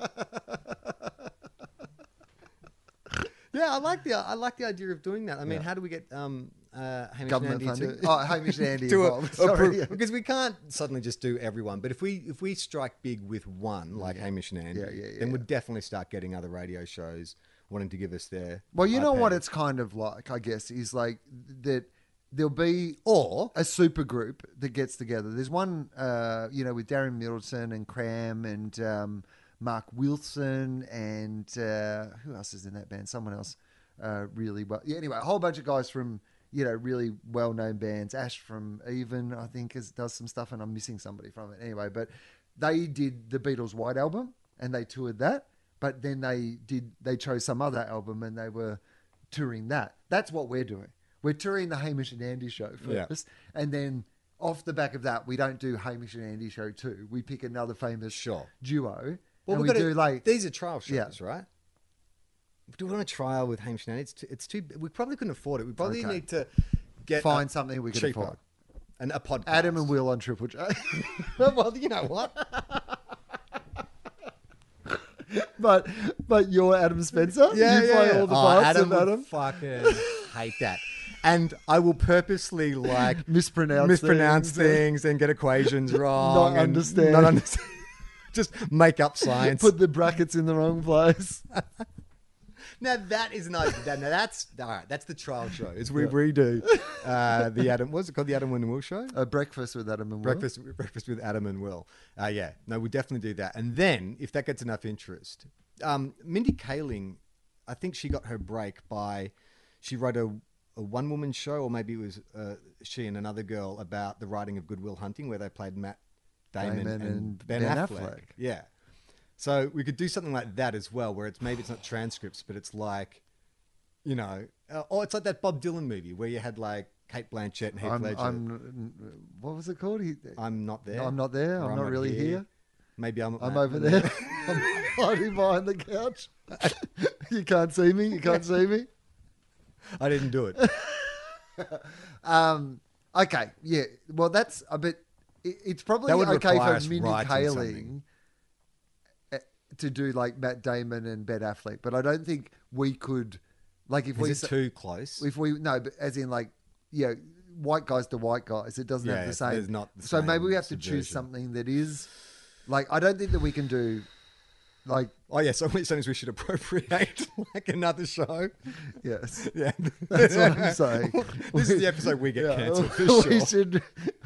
yeah, I like the I like the idea of doing that. I mean, how do we get um, uh, Hamish Government and Andy funding. to Oh, Hamish and Andy to a- Sorry, yeah. because we can't suddenly just do everyone. But if we if we strike big with one, like Hamish and Andy, Yeah, yeah, yeah, then yeah. we'll definitely start getting other radio shows wanting to give us their. Well, you know what it's kind of like, I guess, is like that there'll be or a super group that gets together. There's one, uh, you know, with Darren Middleton and Kram and um, Mark Wilson and uh, who else is in that band? Someone else uh, really well. Yeah, anyway, a whole bunch of guys from you know really well known bands. Ash from Even, I think, is, does some stuff, and I'm missing somebody from it. Anyway, but they did the Beatles' White album and they toured that. But then they did they chose some other album and they were touring that. That's what we're doing. We're touring the Hamish and Andy show Yeah. first, and then off the back of that, we don't do Hamish and Andy show two. We pick another famous Sure. duo. Well, and we we got do like these are trial shows, Yeah. right? Do we want to trial with Hamish and Andy? It's too, it's too. We probably couldn't afford it. We probably Okay. need to get find a something we can cheaper afford. and a podcast. Adam and Wil on Triple J. well, you know what? but but you're Adam Spencer. Yeah, you yeah, play yeah. all the Oh, parts Adam of Adam. fucking hate that. And I will purposely like Mispronounce mispronounce things. things and get equations wrong. and understand. Not understand. Just make up science. Put the brackets in the wrong place. Now that is not. That, now that's all right. That's the trial show. Is we redo uh, the Adam. What's it called? The Adam and Wil show. A breakfast with Adam and Wil. Breakfast, breakfast with Adam and Wil. Uh, yeah, no, we definitely do that. And then, if that gets enough interest, um, Mindy Kaling, I think she got her break by she wrote a, a one woman show, or maybe it was uh, she and another girl about the writing of Good Will Hunting, where they played Matt Damon, Damon and, and Ben, Ben Affleck. Affleck. Yeah. So we could do something like that as well, where it's maybe it's not transcripts, but it's like, you know, uh, oh, it's like that Bob Dylan movie where you had like Cate Blanchett and Heath I'm, Ledger. I'm, what was it called? He, I'm not there. I'm not there. Or I'm not really here. Maybe I'm. I'm uh, over there. I'm hiding behind the couch. you can't see me. You can't see me. I didn't do it. Um, okay, yeah. Well, that's a bit. it- It's probably okay for us Mindy writing Kaling something. uh, to do like Matt Damon and Ben Affleck, but I don't think we could. Like if we Is it too close? if we no, but as in like yeah, white guys to white guys, it doesn't Yeah, have the same. not the so maybe we have to choose something that is like I don't think that we can do like Oh yeah, so which sometimes we should appropriate like another show. yes. Yeah, That's what I'm saying. this is the episode we get Yeah, cancelled for we sure. should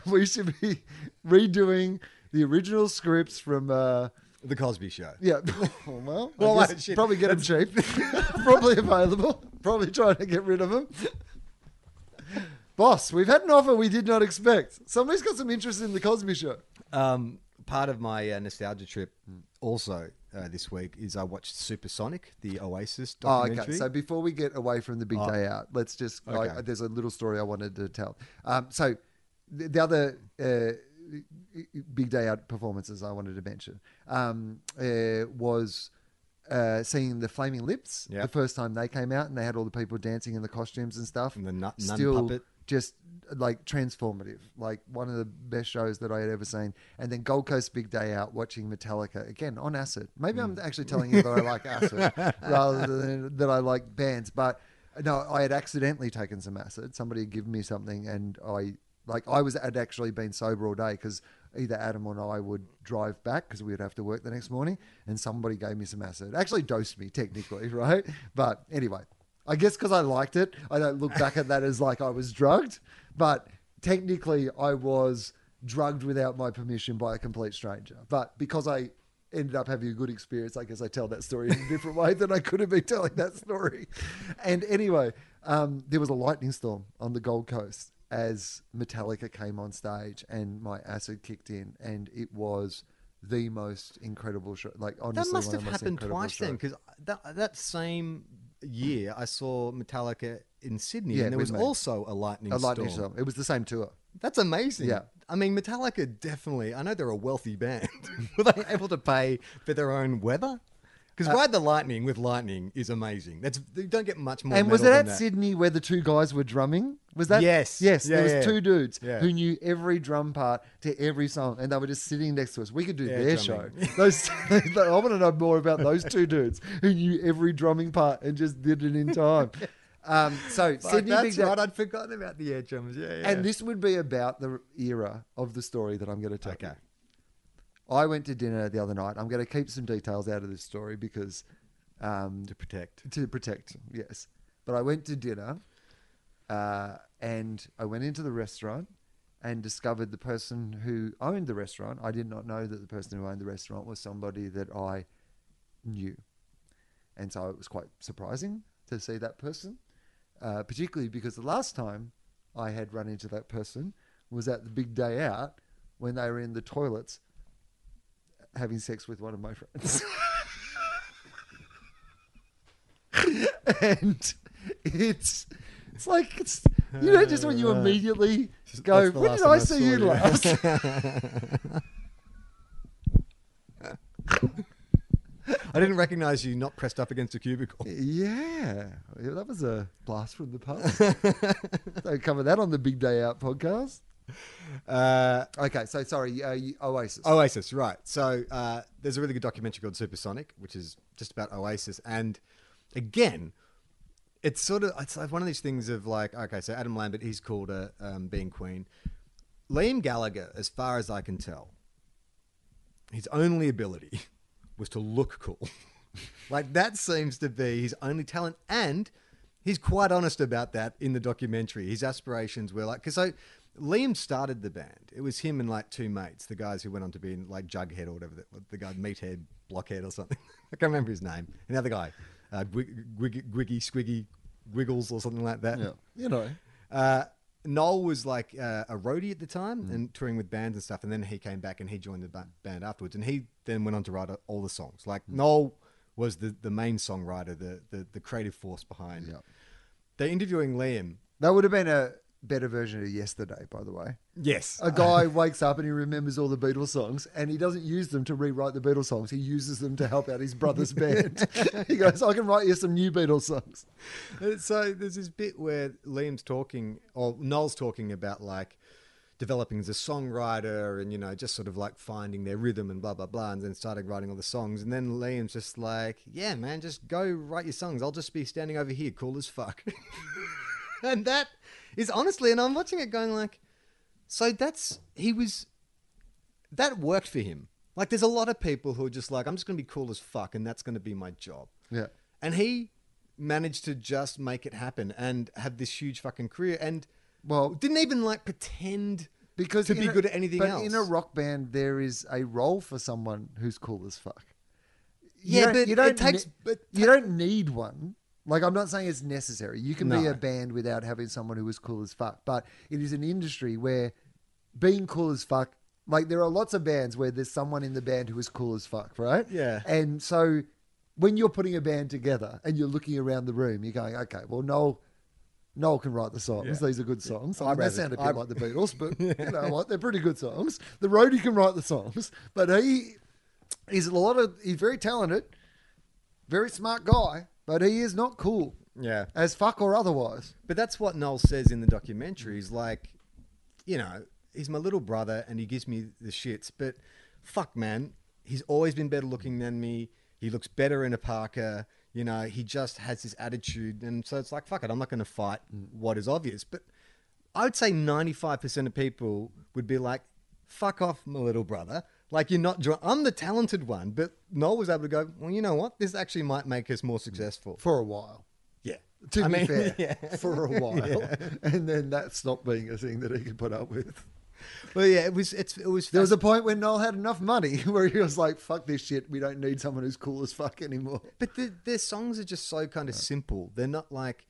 we should be redoing the original scripts from uh The Cosby Show. yeah well, I Well, guess shit. probably get them cheap probably available probably trying to get rid of them boss we've had an offer we did not expect somebody's got some interest in the Cosby show Um, part of my uh, nostalgia trip also uh, this week is I watched Supersonic, the Oasis Oh, documentary. okay. So before we get away from the big day out, let's just. I- Okay. there's a little story I wanted to tell. Um, so the, the other uh, big day out performances I wanted to mention um, uh, was uh, seeing the Flaming Lips the first time they came out, and they had all the people dancing in the costumes and stuff. And the nu- nun Still puppet. just like transformative, like one of the best shows that I had ever seen. And then Gold Coast Big Day Out, watching Metallica again on acid. Maybe I'm actually telling you that I like acid rather than that I like bands. But no, I had accidentally taken some acid. Somebody had given me something, and I like I was had actually been sober all day because either Adam or I would drive back because we would have to work the next morning, and somebody gave me some acid. Actually, dosed me technically, right? But anyway, I guess because I liked it, I don't look back at that as like I was drugged, but technically I was drugged without my permission by a complete stranger. But because I ended up having a good experience, I guess I tell that story in a different way than I could have been telling that story. And anyway, um, there was a lightning storm on the Gold Coast as Metallica came on stage and my acid kicked in, and it was the most incredible show. Like honestly, that must have happened twice then, because that that same year I saw Metallica in Sydney, Yeah, and there was also a lightning a lightning storm. storm. It was the same tour. That's amazing. Yeah. I mean, Metallica definitely. I know they're a wealthy band. Were they able to pay for their own weather? Because Ride the Lightning with Lightning is amazing. That's you don't get much more. And was it at that. Sydney where the two guys were drumming? Was that Yes. Yes, Yeah, there was yeah. two dudes Yeah. who knew every drum part to every song, and they were just sitting next to us. We could do their drumming. show. Those, I want to know more about those two dudes who knew every drumming part and just did it in time. Um, so Fuck, Sydney that's Big right. I'd forgotten about the air drums. Yeah, yeah. and this would be about the era of the story that I'm going to tell. Okay. you. I went to dinner the other night. I'm going to keep some details out of this story because um, to protect. to protect, yes. But I went to dinner uh, and I went into the restaurant and discovered the person who owned the restaurant. I did not know that the person who owned the restaurant was somebody that I knew. And so it was quite surprising to see that person, uh, particularly because the last time I had run into that person was at the big day out when they were in the toilets having sex with one of my friends. and it's it's like it's you know just when you immediately just, go, when did I see you you." last? I didn't recognize you not pressed up against a cubicle. yeah, Yeah, that was a blast from the past. Don't cover that on the Big Day Out podcast. Uh, Okay, so sorry, uh, Oasis. Oasis, right. So uh, there's a really good documentary called Supersonic, which is just about Oasis. And again, it's sort of it's like one of these things of like, okay, so Adam Lambert, he's called a um, being Queen. Liam Gallagher, as far as I can tell, his only ability was to look cool. like that seems to be his only talent, and he's quite honest about that in the documentary. His aspirations were like because so Liam started the band. It was him and like two mates, the guys who went on to be in like Jughead or whatever, the, the guy Meathead, Blockhead or something. I can't remember his name. Another guy, uh, Gwig, Gwig, Gwiggy, Squiggy, Wiggles or something like that. yeah, you know. Uh, Noel was like uh, a roadie at the time and touring with bands and stuff, and then he came back and he joined the ba- band afterwards, and he then went on to write all the songs. Like Noel was the, the main songwriter, the, the the creative force behind. Yeah. They're interviewing Liam. That would have been a better version of yesterday, by the way. Yes, A guy wakes up and he remembers all the Beatles songs and he doesn't use them to rewrite the Beatles songs. He uses them to help out his brother's band. he goes, I can write you some new Beatles songs. Uh, So there's this bit where Liam's talking, or Noel's talking about like developing as a songwriter and, you know, just sort of like finding their rhythm and blah, blah, blah, and then started writing all the songs. And then Liam's just like, yeah, man, just go write your songs. I'll just be standing over here, cool as fuck. and that is honestly, and I'm watching it going like, so that's, he was, that worked for him. Like there's a lot of people who are just like, I'm just going to be cool as fuck and that's going to be my job. Yeah. And he managed to just make it happen and have this huge fucking career and Well, didn't even like pretend because to be a- good at anything but else. in a rock band, there is a role for someone who's cool as fuck. Yeah, don't- but it takes- ne- but you don't need one. Like I'm not saying it's necessary. You can be No. a band without having someone who is cool as fuck. But it is an industry where being cool as fuck. Like there are lots of bands where there's someone in the band who is cool as fuck, right? Yeah. And so when you're putting a band together and you're looking around the room, you're going, okay, well, Noel, Noel can write the songs. Yeah. These are good songs. I mean, they rather- sound a bit I'd- like the Beatles, but you know what? They're pretty good songs. The roadie can write the songs, but he he's a lot of he's very talented, very smart guy, but he is not cool yeah. as fuck or otherwise. But that's what Noel says in the documentary. He's like, you know, he's my little brother and he gives me the shits. But fuck, man, he's always been better looking than me. He looks better in a parka. You know, he just has this attitude. And so it's like, fuck it, I'm not going to fight what is obvious. But I would say 95% of people would be like, fuck off, my little brother. Like, you're not, dr- I'm the talented one. But Noel was able to go, well, you know what? This actually might make us more successful. For a while. Yeah. To I be mean, fair, yeah. for a while, and then that stopped being a thing that he could put up with. Well, yeah, it was. It's, it was. There was a point when Noel had enough money where he was like, "Fuck this shit. We don't need someone who's cool as fuck anymore." But the, their songs are just so kind of simple. They're not like,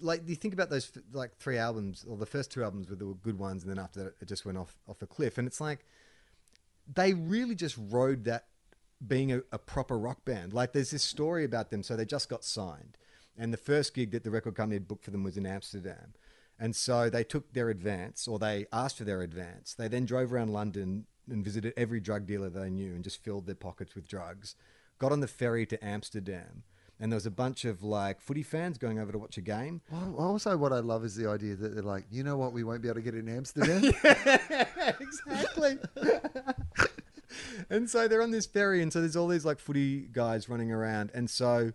like you think about those like three albums, or the first two albums were the good ones, and then after that it just went off off a cliff. And it's like they really just rode that being a, a proper rock band. Like there's this story about them. So they just got signed, and the first gig that the record company had booked for them was in Amsterdam. And so they took their advance, or they asked for their advance. They then drove around London and visited every drug dealer they knew and just filled their pockets with drugs. Got on the ferry to Amsterdam, and there was a bunch of like footy fans going over to watch a game. Well, Also, what I love is the idea that they're like, you know what, we won't be able to get in Amsterdam. exactly. and so they're on this ferry, and so there's all these like footy guys running around, and so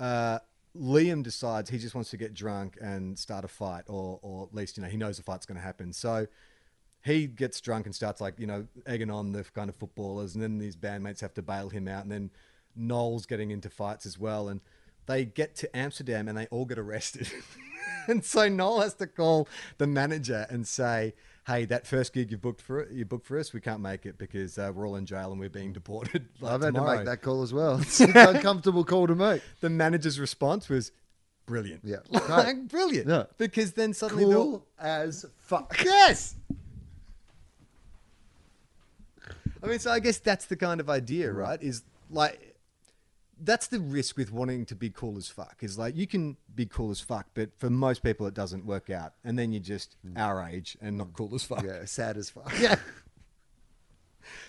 uh, Liam decides he just wants to get drunk and start a fight, or or at least you know he knows a fight's going to happen. So he gets drunk and starts like you know egging on the kind of footballers, and then these bandmates have to bail him out, and then Noel's getting into fights as well, and they get to Amsterdam and they all get arrested. and so Noel has to call the manager and say, "Hey, that first gig you booked for you booked for us, we can't make it because uh, we're all in jail and we're being deported." like, I've had to make that call as well. It's an uncomfortable call to make. The manager's response was brilliant. Yeah. like brilliant. Yeah. because then suddenly they're all- Cool as fuck. Yes. I mean, so I guess that's the kind of idea, right? Is like that's the risk with wanting to be cool as fuck. Is like you can be cool as fuck, but for most people it doesn't work out, and then you're just mm. our age and not cool as fuck. Yeah, sad as fuck. Yeah.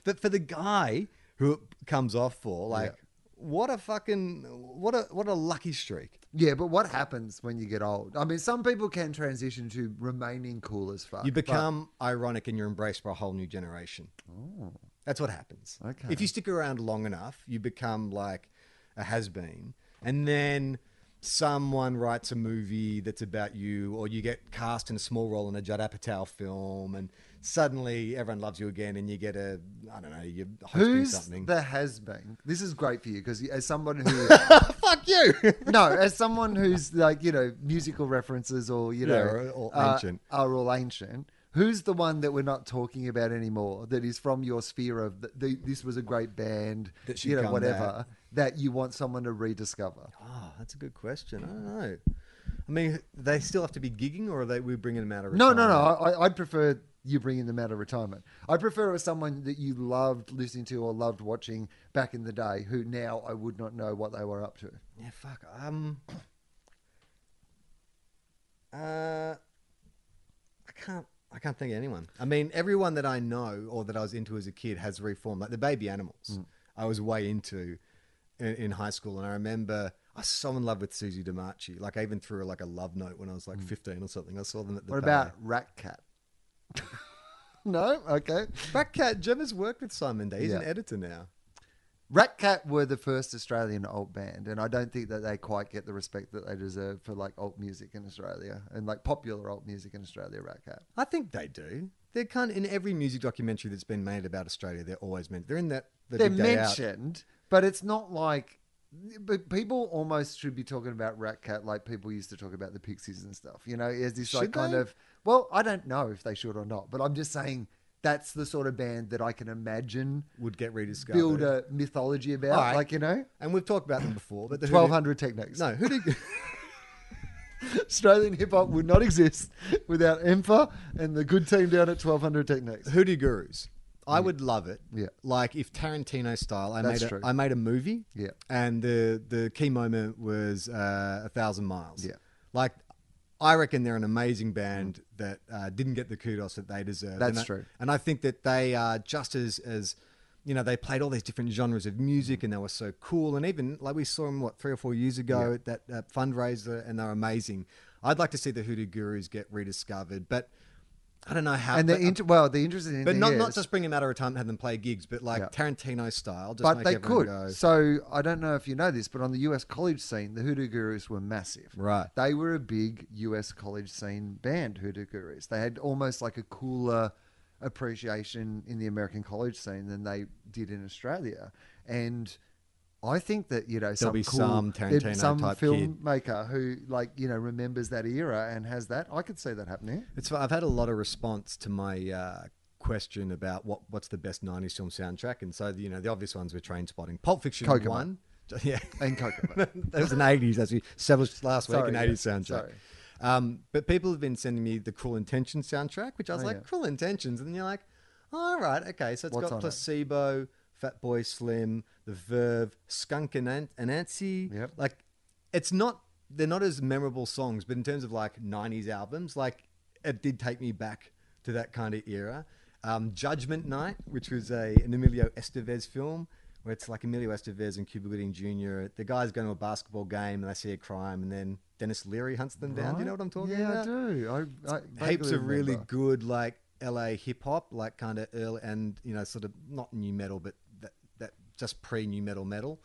but for the guy who it comes off for, like, Yeah. what a fucking what a what a lucky streak. Yeah, but what happens when you get old? I mean, some people can transition to remaining cool as fuck. You but- become ironic and you're embraced by a whole new generation. oh. That's what happens. Okay. If you stick around long enough, you become like a has been. And then someone writes a movie that's about you, or you get cast in a small role in a Judd Apatow film, and suddenly everyone loves you again, and you get a, I don't know, you're hosting Who's something. the has been? This is great for you because as someone who Fuck you! no, as someone who's like you know musical references or you know Yeah, or- or uh, ancient. are all ancient. Who's the one that we're not talking about anymore? That is from your sphere of the, the, this was a great band, That you know whatever that you want someone to rediscover. oh, that's a good question. I don't know. I mean, they still have to be gigging, or are they we bringing them out of retirement? No, no, no. I, I'd prefer you bringing them out of retirement. I prefer it was someone that you loved listening to or loved watching back in the day, who now I would not know what they were up to. Yeah, fuck. Um, uh, I can't. I can't think of anyone. I mean, everyone that I know or that I was into as a kid has reformed. Like the Baby Animals, I was way into in, in high school, and I remember I was so in love with Susie DeMarchi. Like I even threw her like a love note when I was like mm. fifteen or something. I saw them at the. What about Ratcat? no, okay. Ratcat? Gemma's worked with Simon Day. He's an editor now. Ratcat were the first Australian alt band, and I don't think that they quite get the respect that they deserve for like alt music in Australia and like popular alt music in Australia. Rat Cat. I think they do. They're kind of, in every music documentary that's been made about Australia. They're always meant. They're in that. The They're Day Out. But it's not like. But people almost should be talking about Ratcat like people used to talk about the Pixies and stuff. You know, as this like Should kind they? of. Well, I don't know if they should or not, but I'm just saying that's the sort of band that I can imagine would get rediscovered. build a mythology about. Right. Like you know, and we've talked about them before, but the twelve hundred techniques. No, who did? Australian hip hop would not exist without N'fa and the good team down at 1200 Techniques. Hoodoo Gurus. I would love it. Yeah. Like if Tarantino style, I That's made a, true. I made a movie. Yeah. And the the key moment was uh, a thousand miles. Yeah. Like, I reckon they're an amazing band that uh, didn't get the kudos that they deserve. That's and I- true. And I think that they are just as as you know they played all these different genres of music and they were so cool. And even like we saw them what three or four years ago at that uh, fundraiser, and they're amazing. I'd like to see the Hoodoo Gurus get rediscovered, but. I don't know how. And the but- uh, inter- well, the interesting but not, not just bring them out of retirement and have them play gigs, but like Yeah. Tarantino style. Just but they could. Go, So I don't know if you know this, but on the US college scene, the Hoodoo Gurus were massive. Right. They were a big US college scene band, Hoodoo Gurus. They had almost like a cooler appreciation in the American college scene than they did in Australia. And I think that you know some be cool, some Tarantino some type kid. filmmaker who like you know remembers that era and has that. I could see that happening. It's I've had a lot of response to my uh, question about what what's the best '90s film soundtrack, and so you know the obvious ones were Trainspotting, Pulp Fiction, one. Yeah, And Kokomo. that was an '80s as we established last week, Sorry, an yeah, '80s soundtrack. sorry. Um, but people have been sending me the Cruel Intentions soundtrack, which I was Oh, like, yeah. Cruel Intentions, and you're like, all right, okay, so it's What's got placebo. it? Placebo, Fatboy Slim, The Verve, Skunk and Ant- Anansi. Yep. Like, it's not they're not as memorable songs, but in terms of like '90s albums, like it did take me back to that kind of era. Um, Judgment Night, which was a an Emilio Estevez film, where it's like Emilio Estevez and Cuba Gooding Jr. The guys go to a basketball game and they see a crime, and then Denis Leary hunts them down. Do you know what I'm talking yeah, about? Yeah, I do. I, I heaps of really good like LA hip hop, like kind of early and you know sort of not new metal, but just pre new metal metal.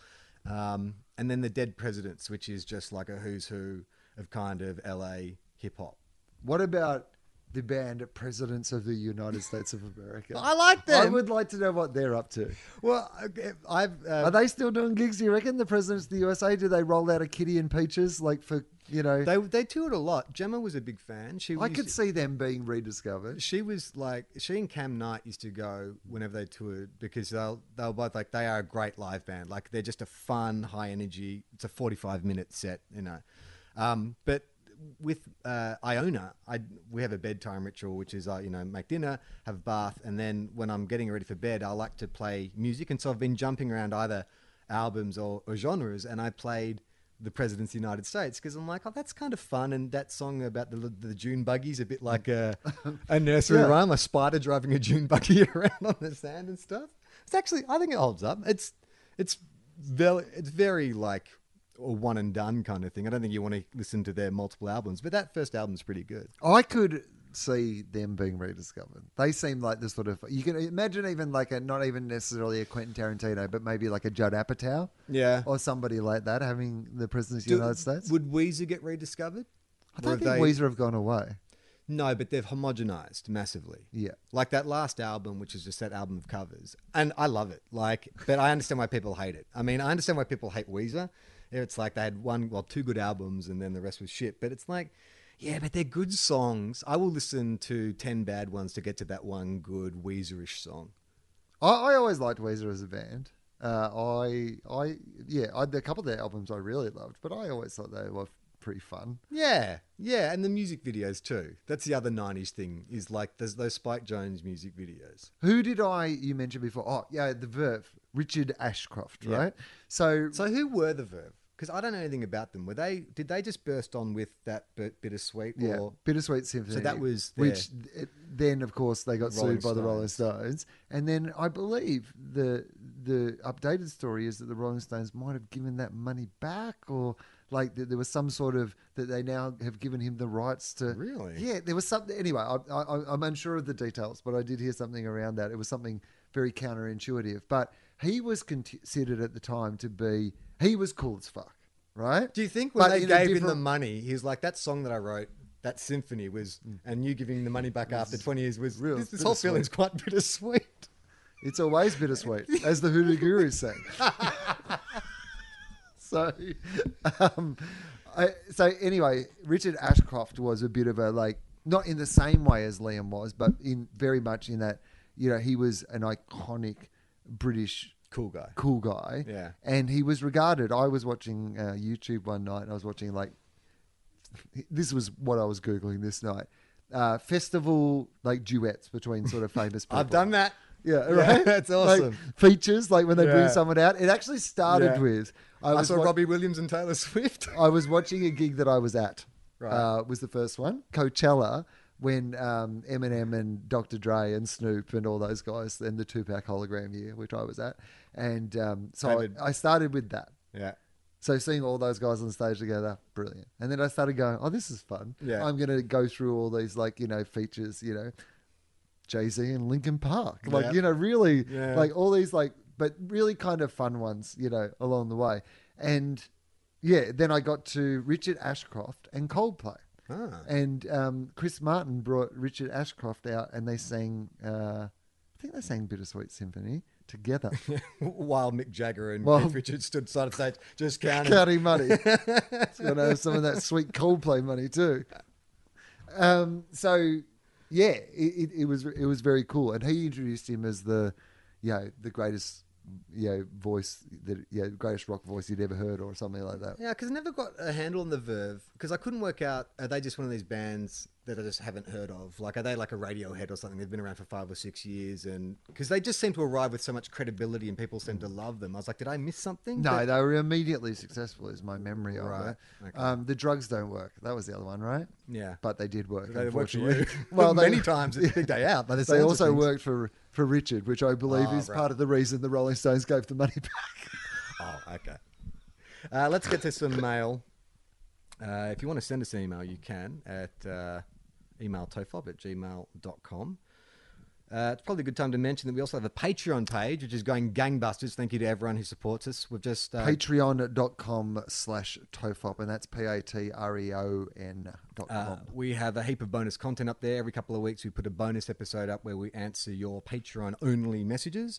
Um, and then the Dead Presidents, which is just like a who's who of kind of LA hip hop. What about the band Presidents of the United States of America? I like them. I would like to know what they're up to. Well, I- I've uh, Are they still doing gigs? Do you reckon the presidents of the USA? Do they roll out a Kitty and Peaches like for you know? they they toured a lot. Gemma was a big fan. She I used could see them being rediscovered. she was like she and Cam Knight used to go whenever they toured because they'll they were both like they are a great live band like they're just a fun high energy it's a 45 minute set you know um, but with uh, Iona I we have a bedtime ritual which is uh, you know make dinner have a bath and then when I'm getting ready for bed I like to play music and so I've been jumping around either albums or, or genres, and I played the President's of the United States because I'm like, oh, that's kind of fun, and that song about the the Dune buggy's a bit like a, a nursery Yeah. rhyme, a spider driving a June buggy around on the sand and stuff. It's actually, I think it holds up. It's it's very it's very like a one and done kind of thing. I don't think you want to listen to their multiple albums, but that first album's pretty good. I could see them being rediscovered. They seem like the sort of you can imagine even like a not even necessarily a Quentin Tarantino, but maybe like a Judd Apatow Yeah. or somebody like that having the President's Do- United States. Would Weezer get rediscovered? I don't think they- Weezer have gone away. No, but they've homogenized massively. Yeah. Like that last album, which is just that album of covers. And I love it. Like, but I understand why people hate it. I mean, I understand why people hate Weezer. It's like they had one, well, two good albums and then the rest was shit. But it's like, yeah, but they're good songs. I will listen to 10 bad ones to get to that one good Weezerish song. I, I always liked Weezer as a band. Uh, I, I, yeah, I, a couple of their albums I really loved, but I always thought they were pretty fun. Yeah, yeah, and the music videos too. That's the other '90s thing. Is like there's those Spike Jonze music videos. Who did I you mentioned before? Oh, yeah, the Verve, Richard Ashcroft, Yeah. right? So, So who were the Verve? Because I don't know anything about them. Were they? Did they just burst on with that bit, bittersweet? yeah, Or, Bittersweet Symphony. So that was which it, then, of course, they got Rolling sued by the Rolling Stones, and then I believe the the updated story is that the Rolling Stones might have given that money back, or like that there was some sort of that they now have given him the rights to. Really? Yeah, there was something. Anyway, I, I, I'm unsure of the details, but I did hear something around that. It was something very counterintuitive, but he was considered at the time to be he was cool as fuck, right? do you think when But they in a gave him the different- money, he was like, "That song that I wrote, that symphony was," and you giving the money back after 20 years was real this, this whole bittersweet. feeling's quite bittersweet. It's always bittersweet, as the Hoodoo Guru sang. so, um, I, so anyway, Richard Ashcroft was a bit of a like, not in the same way as Liam was, but in very much in that, you know, he was an iconic British Cool guy. cool guy. Yeah. And he was regarded. I was watching uh, YouTube one night and I was watching, like, this was what I was Googling this night. Uh, festival, like, duets between sort of famous people. I've done that. Yeah, Yeah, right. that's Like, awesome. features, like when they Yeah. bring someone out. It actually started Yeah. with I I, saw wa- Robbie Williams and Taylor Swift. I was watching a gig that I was at. Right. Uh, was the first one Coachella when um, Eminem and Dr. Dre and Snoop and all those guys and the Tupac hologram year, which I was at, and um, so I, I started with that. yeah. So seeing all those guys on stage together, brilliant. And then I started going, oh, this is fun. Yeah. I'm going to go through all these like you know features, you know, Jay Z and Linkin Park, like Yeah. you know, really Yeah. like all these like, but really kind of fun ones, you know, along the way. And yeah, then I got to Richard Ashcroft and Coldplay. Ah. And um, Chris Martin brought Richard Ashcroft out, and they sang. Uh, I think they sang "Bittersweet Symphony" together, While Mick Jagger and Well- Keith Richards stood side of stage just counting. counting money. It's going to have some of that sweet Coldplay money too. Um, so yeah, it, it, it was it was very cool, and he introduced him as the, you know, the greatest, you know, voice that you know, greatest rock voice you'd ever heard, or something like that. Yeah, because I never got a handle on the Verve. Because I couldn't work out, are they just one of these bands that I just haven't heard of? Like, are they like a Radiohead or something? They've been around for five or six years. And because they just seem to arrive with so much credibility and people seem to love them. I was like, did I miss something? No, But- they were immediately successful, is my memory of Right, it. okay. Um, the drugs don't work. That was the other one, right? yeah. But they did work. they worked for you. unfortunately. well, they- many times it's a big day out. But They also worked for for Richard, which I believe Oh, is right. part of the reason the Rolling Stones gave the money back. Oh, okay. Uh, let's get to some mail. Uh, if you want to send us an email, you can at uh, emailtofop at gmail.com. Uh, it's probably a good time to mention that we also have a Patreon page, which is going gangbusters. Thank you to everyone who supports us. We've just uh, Patreon.com slash TOFOP, and that's P A T R E O N dot Uh, com. we have a heap of bonus content up there. Every couple of weeks, we put a bonus episode up where we answer your Patreon only messages.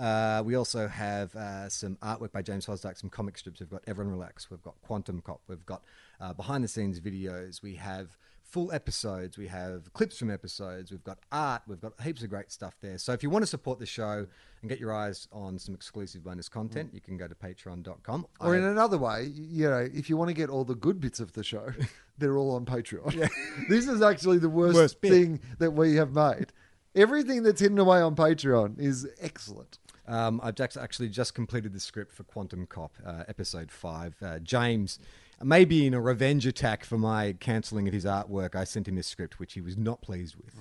Uh, we also have uh, some artwork by James Fosdike, some comic strips. We've got Everyone Relax. We've got Quantum Cop. We've got uh, behind the scenes videos. We have full episodes. We have clips from episodes. We've got art. We've got heaps of great stuff there. So if you want to support the show and get your eyes on some exclusive bonus content, you can go to patreon.com. Or I- in another way, you know, if you want to get all the good bits of the show, they're all on Patreon. this is actually the worst, Worst thing that we have made. Everything that's hidden away on Patreon is excellent. Um, I've actually just completed the script for Quantum Cop, uh, episode five. Uh, James, maybe in a revenge attack for my cancelling of his artwork, I sent him this script, which he was not pleased with.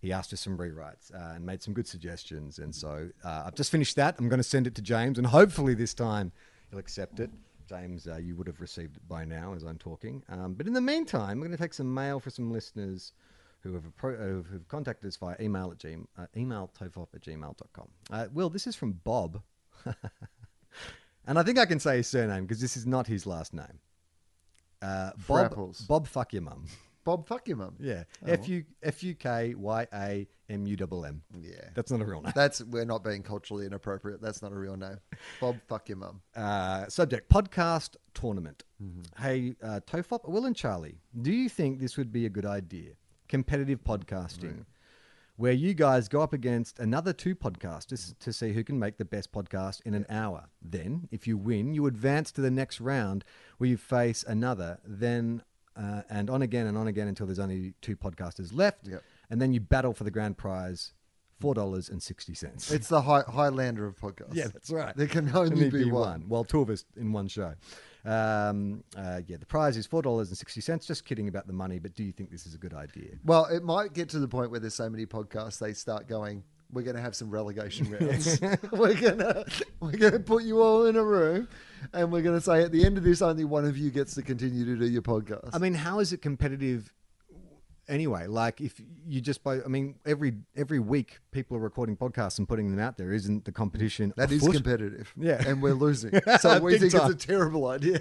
He asked for some rewrites uh, and made some good suggestions. And so uh, I've just finished that. I'm going to send it to James, and hopefully this time he'll accept it. James, uh, you would have received it by now as I'm talking. Um, but in the meantime, I'm going to take some mail for some listeners who have, appro- uh, who've contacted us via email at gm- uh, email tofop at gmail.com. Uh, Wil, this is from Bob. and I think I can say his surname because this is not his last name. Uh, Bob, Frapples. Bob, fuck your mum. Bob, fuck your mum. Yeah. F U F U K Y A M U double M. Yeah. That's not a real name. That's we're not being culturally inappropriate. That's not a real name. Bob, fuck your mum. Uh, subject podcast tournament. Mm-hmm. Hey, uh, Tofop, Wil, and Charlie, do you think this would be a good idea? Competitive podcasting, where you guys go up against another two podcasters to see who can make the best podcast in an hour. Then, if you win, you advance to the next round where you face another, then uh, and on again and on again until there's only two podcasters left. Yep. And then you battle for the grand prize, four dollars and sixty cents. It's the high, Highlander of podcasts. Yeah, that's right. There can only be one. Well, two of us in one show. Um, uh, yeah, the prize is four dollars and sixty cents. Just kidding about the money, but do you think this is a good idea? Well, it might get to the point where there's so many podcasts they start going. We're going to have some relegation rounds. we're gonna we're gonna put you all in a room, and we're going to say at the end of this, only one of you gets to continue to do your podcast. I mean, how is it competitive? Anyway, like if you just by, I mean, every every week people are recording podcasts and putting them out there. Isn't the competition that is competitive. Yeah. and we're losing. So we think time. it's a terrible idea.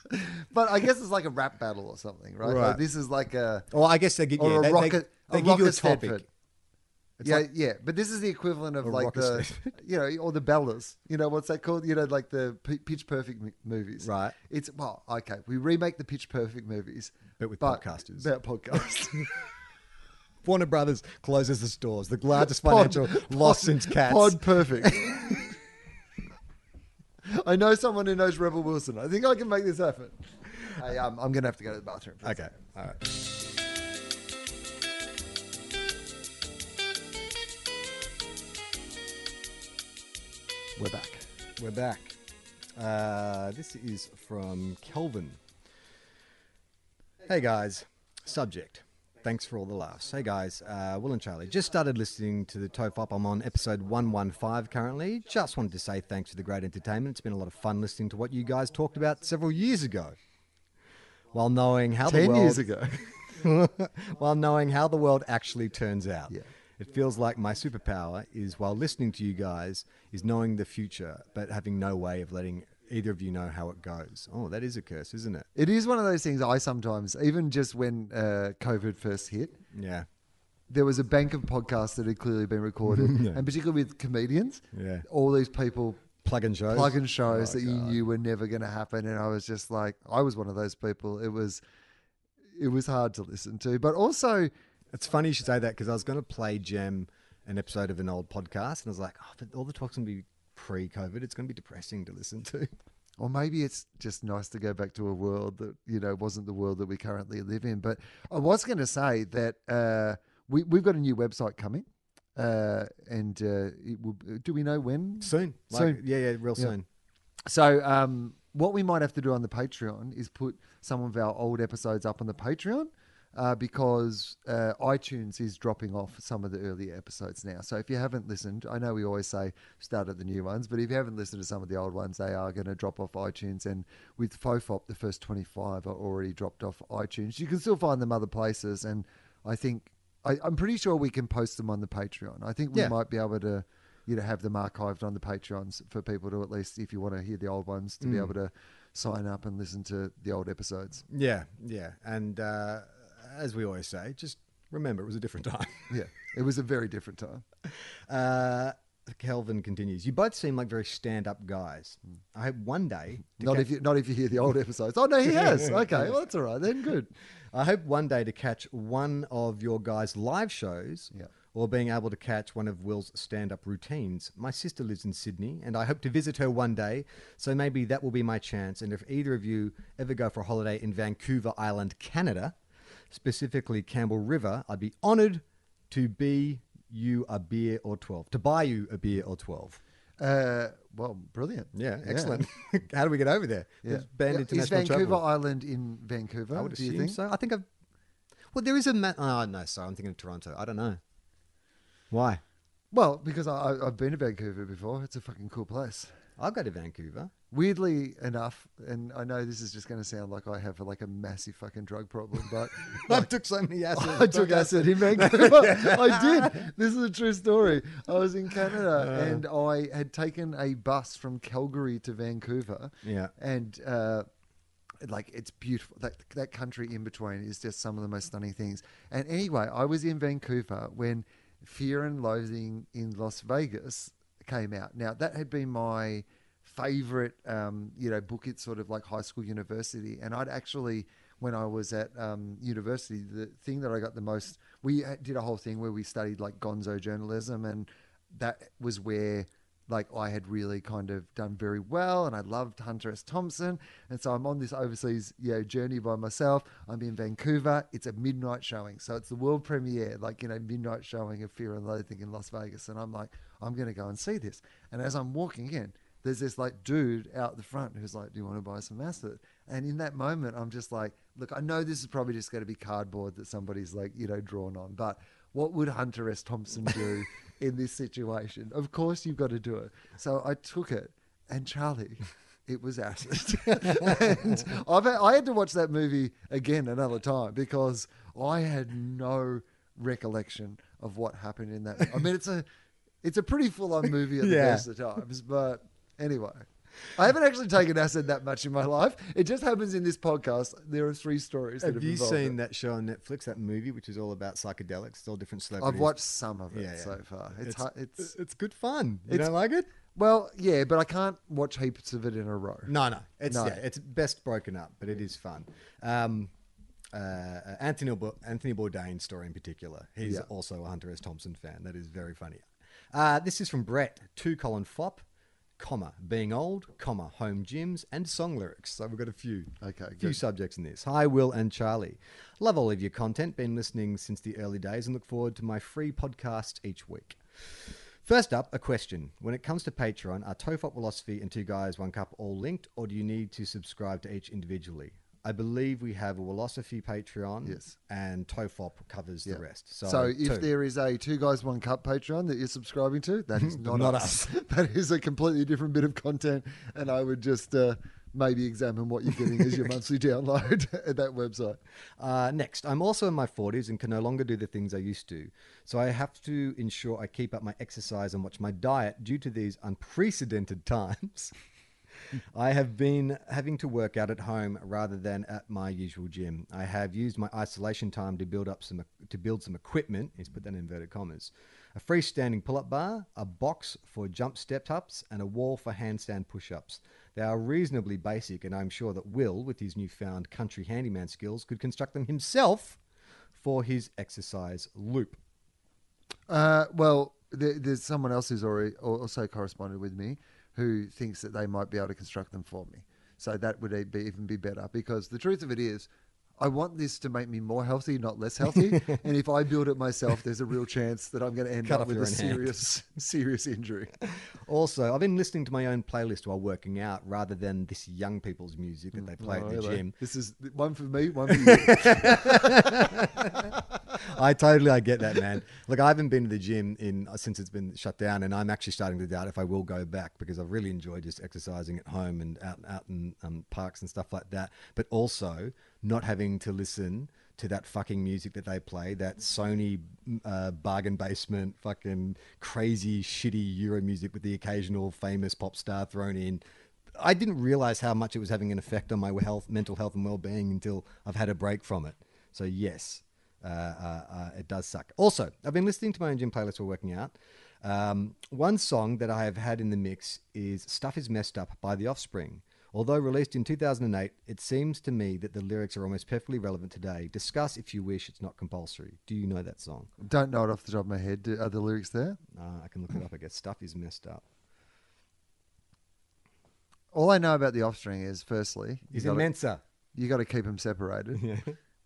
but I guess it's like a rap battle or something, right? Right. Like this is like a Well, I guess they give, or yeah, a they, they- rocket. they a give you a topic. Stedford. It's yeah, like- yeah, but this is the equivalent of like the, you know, or the Bellas. You know what's that called? You know, like the P- Pitch Perfect m- movies. Right. It's well, okay. We remake the Pitch Perfect movies, But with podcasters. About podcasts. Warner Brothers closes the stores. The largest Pod- financial loss since Cats. Pod Perfect. I know someone who knows Rebel Wilson. I think I can make this happen. Hey, um, I'm going to have to go to the bathroom. Okay, all right. We're back. We're back. Uh, this is from Kelvin. Hey guys, subject. Thanks for all the laughs. Hey guys, uh, Wil and Charlie. Just started listening to the Tofop. I'm on episode 115 currently. Just wanted to say thanks for the great entertainment. It's been a lot of fun listening to what you guys talked about several years ago. While knowing how the Ten world years ago. while knowing how the world actually turns out. Yeah. It feels like my superpower is while listening to you guys is knowing the future, but having no way of letting either of you know how it goes. Oh, that is a curse, isn't it? It is one of those things I sometimes, even just when uh, COVID first hit, Yeah. there was a bank of podcasts that had clearly been recorded, and particularly with comedians. Yeah. All these people Plug and shows. plug in shows Oh, that you knew were never going to happen, and I was just like, I was one of those people. It was, it was hard to listen to, but also, It's funny you should say that because I was going to play Gem an episode of an old podcast, and I was like, oh, but all the talk's going to be pre-COVID. It's going to be depressing to listen to. or maybe it's just nice to go back to a world that you know wasn't the world that we currently live in. But I was going to say that uh, we we've got a new website coming, uh, and uh, it will, do we know when? Soon. Like, Soon. Yeah, yeah, real Yeah. soon. So, um, what we might have to do on the Patreon is put some of our old episodes up on the Patreon uh, because uh, iTunes is dropping off some of the earlier episodes now. So, if you haven't listened, I know we always say start at the new ones, but if you haven't listened to some of the old ones, they are going to drop off iTunes. And with Tofop, the first 25 are already dropped off iTunes. You can still find them other places. And I think, I, I'm pretty sure we can post them on the Patreon. I think we Yeah. might be able to you know have them archived on the Patreons for people to at least if you want to hear the old ones to be Mm. able to sign up and listen to the old episodes. Yeah, yeah. And uh, as we always say, just remember it was a different time. Yeah, it was a very different time. Uh, Kelvin continues. You both seem like very stand-up guys. I hope one day. Not if you not if you hear the old episodes. Oh no, he has. Okay, well that's all right then. Good. I hope one day to catch one of your guys' live shows. Yeah. Or being able to catch one of Wil's stand-up routines. My sister lives in Sydney, and I hope to visit her one day. So maybe that will be my chance. And if either of you ever go for a holiday in Vancouver Island, Canada, specifically Campbell River, I'd be honoured to be you a beer or twelve. To buy you a beer or twelve. Uh, well, brilliant. Yeah, excellent. How do we get over there? Yeah. There's banned Yeah, international Is Vancouver travel. Island in Vancouver? I would do you assume think? so. I think I've. Well, there is a. Ma- oh no, sorry, I'm thinking of Toronto. I don't know. Why? Well, because I, I- I've been to Vancouver before. It's a fucking cool place. I'll go to Vancouver. Weirdly enough, and I know this is just going to sound like I have like a massive fucking drug problem, but I took so many acids. I took acid in Vancouver. I did. This is a true story. I was in Canada and I had taken a bus from Calgary to Vancouver. Yeah. And uh, like it's beautiful. That that country in between is just some of the most stunning things. And anyway, I was in Vancouver when Fear and Loathing in Las Vegas came out. Now that had been my favorite, um, you know, book. It's sort of like high school, university, and I'd actually. When I was at um, university, the thing that I got the most, we did a whole thing where we studied like gonzo journalism, and that was where like I had really kind of done very well and I loved Hunter S. Thompson. And so I'm on this overseas you know, journey by myself. I'm in Vancouver. It's a midnight showing. So it's the world premiere, like, you know, midnight showing of Fear and Loathing in Las Vegas. And I'm like, I'm going to go and see this. And as I'm walking in, there's this like dude out the front who's like, Do you want to buy some acid? And in that moment, I'm just like, Look, I know this is probably just going to be cardboard that somebody's like, you know, drawn on, but what would Hunter S. Thompson do in this situation? Of course, you've got to do it. So I took it, and Charlie, it was acid. and I've had, I had to watch that movie again another time because I had no recollection of what happened in that. I mean, it's a it's a pretty full on movie at the Yeah. best of times, but anyway. I haven't actually taken acid that much in my life. It just happens in this podcast. There are three stories. that Have have you seen it. that show on Netflix? That movie, which is all about psychedelics, it's all different celebrities. I've watched some of it Yeah, yeah. so far. It's It's, it's, it's good fun. You don't like it? well, yeah, but I can't watch heaps of it in a row. No, no. It's No. yeah, it's best broken up, but it is fun. Um, uh, Anthony Anthony Bourdain's story in particular. He's Yeah. also a Hunter S. Thompson fan. That is very funny. Uh, this is from Brett to Colin Fopp, comma being old, comma home gyms and song lyrics. So we've got a few. Okay, few good. subjects in this. Hi, Wil and Charlie. Love all of your content. Been listening since the early days and look forward to my free podcasts each week. First up, a question. When it comes to Patreon, are Tofop Philosophy and Two Guys, One Cup all linked, or do you need to subscribe to each individually? I believe we have a Philosophy Patreon, Yes. and Tofop covers Yeah. the rest. So, So, if two. there is a two guys one cup Patreon that you're subscribing to, that is not, Not us. that is a completely different bit of content, and I would just uh, maybe examine what you're getting as your monthly download at that website. Uh, next, I'm also in my 40s and can no longer do the things I used to. So I have to ensure I keep up my exercise and watch my diet due to these unprecedented times. I have been having to work out at home rather than at my usual gym. I have used my isolation time to build up some to build some equipment. He's put that in inverted commas. A freestanding pull-up bar, a box for jump step-ups, and a wall for handstand push-ups. They are reasonably basic, and I'm sure that Wil, with his newfound country handyman skills, could construct them himself for his exercise loop. Uh, well, there, there's someone else who's already also corresponded with me who thinks that they might be able to construct them for me. So that would be, even be better because the truth of it is, I want this to make me more healthy, not less healthy. and if I build it myself, there's a real chance that I'm going to end Cut up with a serious, serious injury. Also, I've been listening to my own playlist while working out rather than this young people's music that they play Oh, at mm, the hello. gym. This is one for me, one for you. I totally I get that, man. Look, I haven't been to the gym in uh, since it's been shut down, and I'm actually starting to doubt if I will go back because I've really enjoyed just exercising at home and out out in um, parks and stuff like that. But also not having to listen to that fucking music that they play, that Sony uh, bargain basement, fucking crazy shitty Euro music with the occasional famous pop star thrown in. I didn't realize how much it was having an effect on my health, mental health, and well-being until I've had a break from it. So yes, it does suck. Also, I've been listening to my own gym playlist while working out. Um, one song that I have had in the mix is "Stuff Is Messed Up" by The Offspring. Although released in 2008, it seems to me that the lyrics are almost perfectly relevant today. Discuss if you wish; it's not compulsory. Do you know that song? Don't know it off the top of my head. Do- Are the lyrics there? Uh, I can look it up. I guess "Stuff Is Messed Up." All I know about the offspring is, firstly, you Is in gotta- Mensa. you got to keep them separated. Yeah.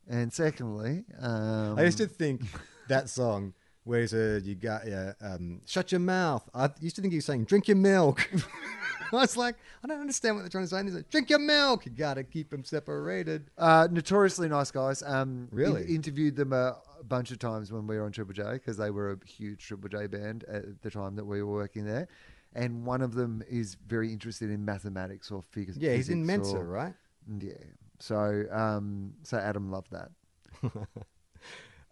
And secondly, um, I used to think that song where he said, "You got uh, um, shut your mouth." I used to think he was saying, "Drink your milk." I was like, I don't understand what they're trying to say. And he's like, "Drink your milk." You gotta keep them separated. Uh, notoriously nice guys. Um, Really? in- interviewed them a, a bunch of times when we were on Triple J because they were a huge Triple J band at the time that we were working there. And one of them is very interested in mathematics or figures. Yeah, he's in Mensa, or- right? Yeah. So, um, so Adam loved that.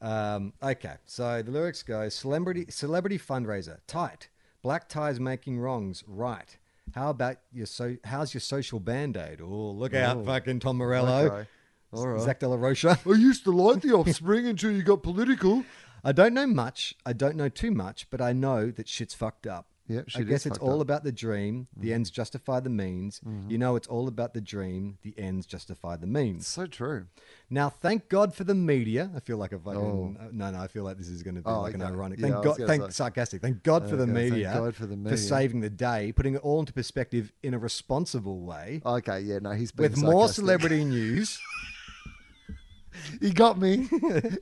Um, okay, so the lyrics go: celebrity celebrity fundraiser, tight. Black ties making wrongs, right. How about your so? How's your social band aid? Oh, look out, Oh. fucking Tom Morello, Okay. All right. Zack De La Rocha. I used to like the offspring until you got political. I don't know much. I don't know too much, but I know that shit's fucked up. Yeah, I guess it's all up. Mm-hmm. about the dream. The ends justify the means. You know, it's all about the dream. The ends justify the means. So true. Now, thank God for the media. I feel like a fucking Oh. uh, no, no. I feel like this is going to be Oh, like an ironic. Thank I was God, thank say. sarcastic. Thank God for the Okay, thank media. God for the media. for saving the day, putting it all into perspective in a responsible way. Okay, yeah, no, he's been with more celebrity news. He got me.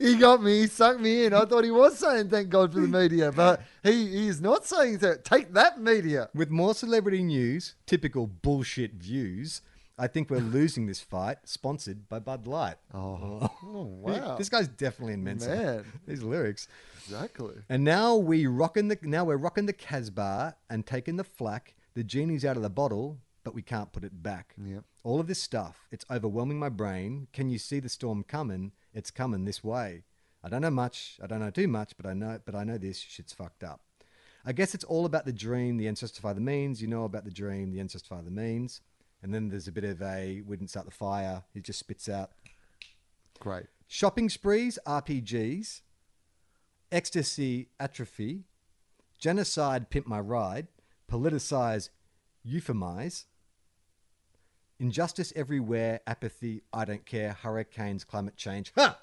he got me. He sucked me in. I thought he was saying thank God for the media, but he, he is not saying that. Take that media. With more celebrity news, typical bullshit views, I think we're losing this fight. Sponsored by Bud Light. Oh, wow. This guy's definitely in Mensa. Man. These lyrics. Exactly. And now we rocking the now we're rocking the Casbah and taking the flack. The genie's out of the bottle, but we can't put it back. Yep. All of this stuff, it's overwhelming my brain. Can you see the storm coming? It's coming this way. I don't know much. I don't know too much, but I know but I know this shit's fucked up. I guess it's all about the dream, the ends justify the means. You know about the dream, the ends justify the means. And then there's a bit of a we didn't start the fire. He just spits out Great. shopping sprees, RPGs, ecstasy, atrophy, genocide, pimp my ride, politicize, euphemize, injustice everywhere, apathy, I don't care, hurricanes, climate change. Ha!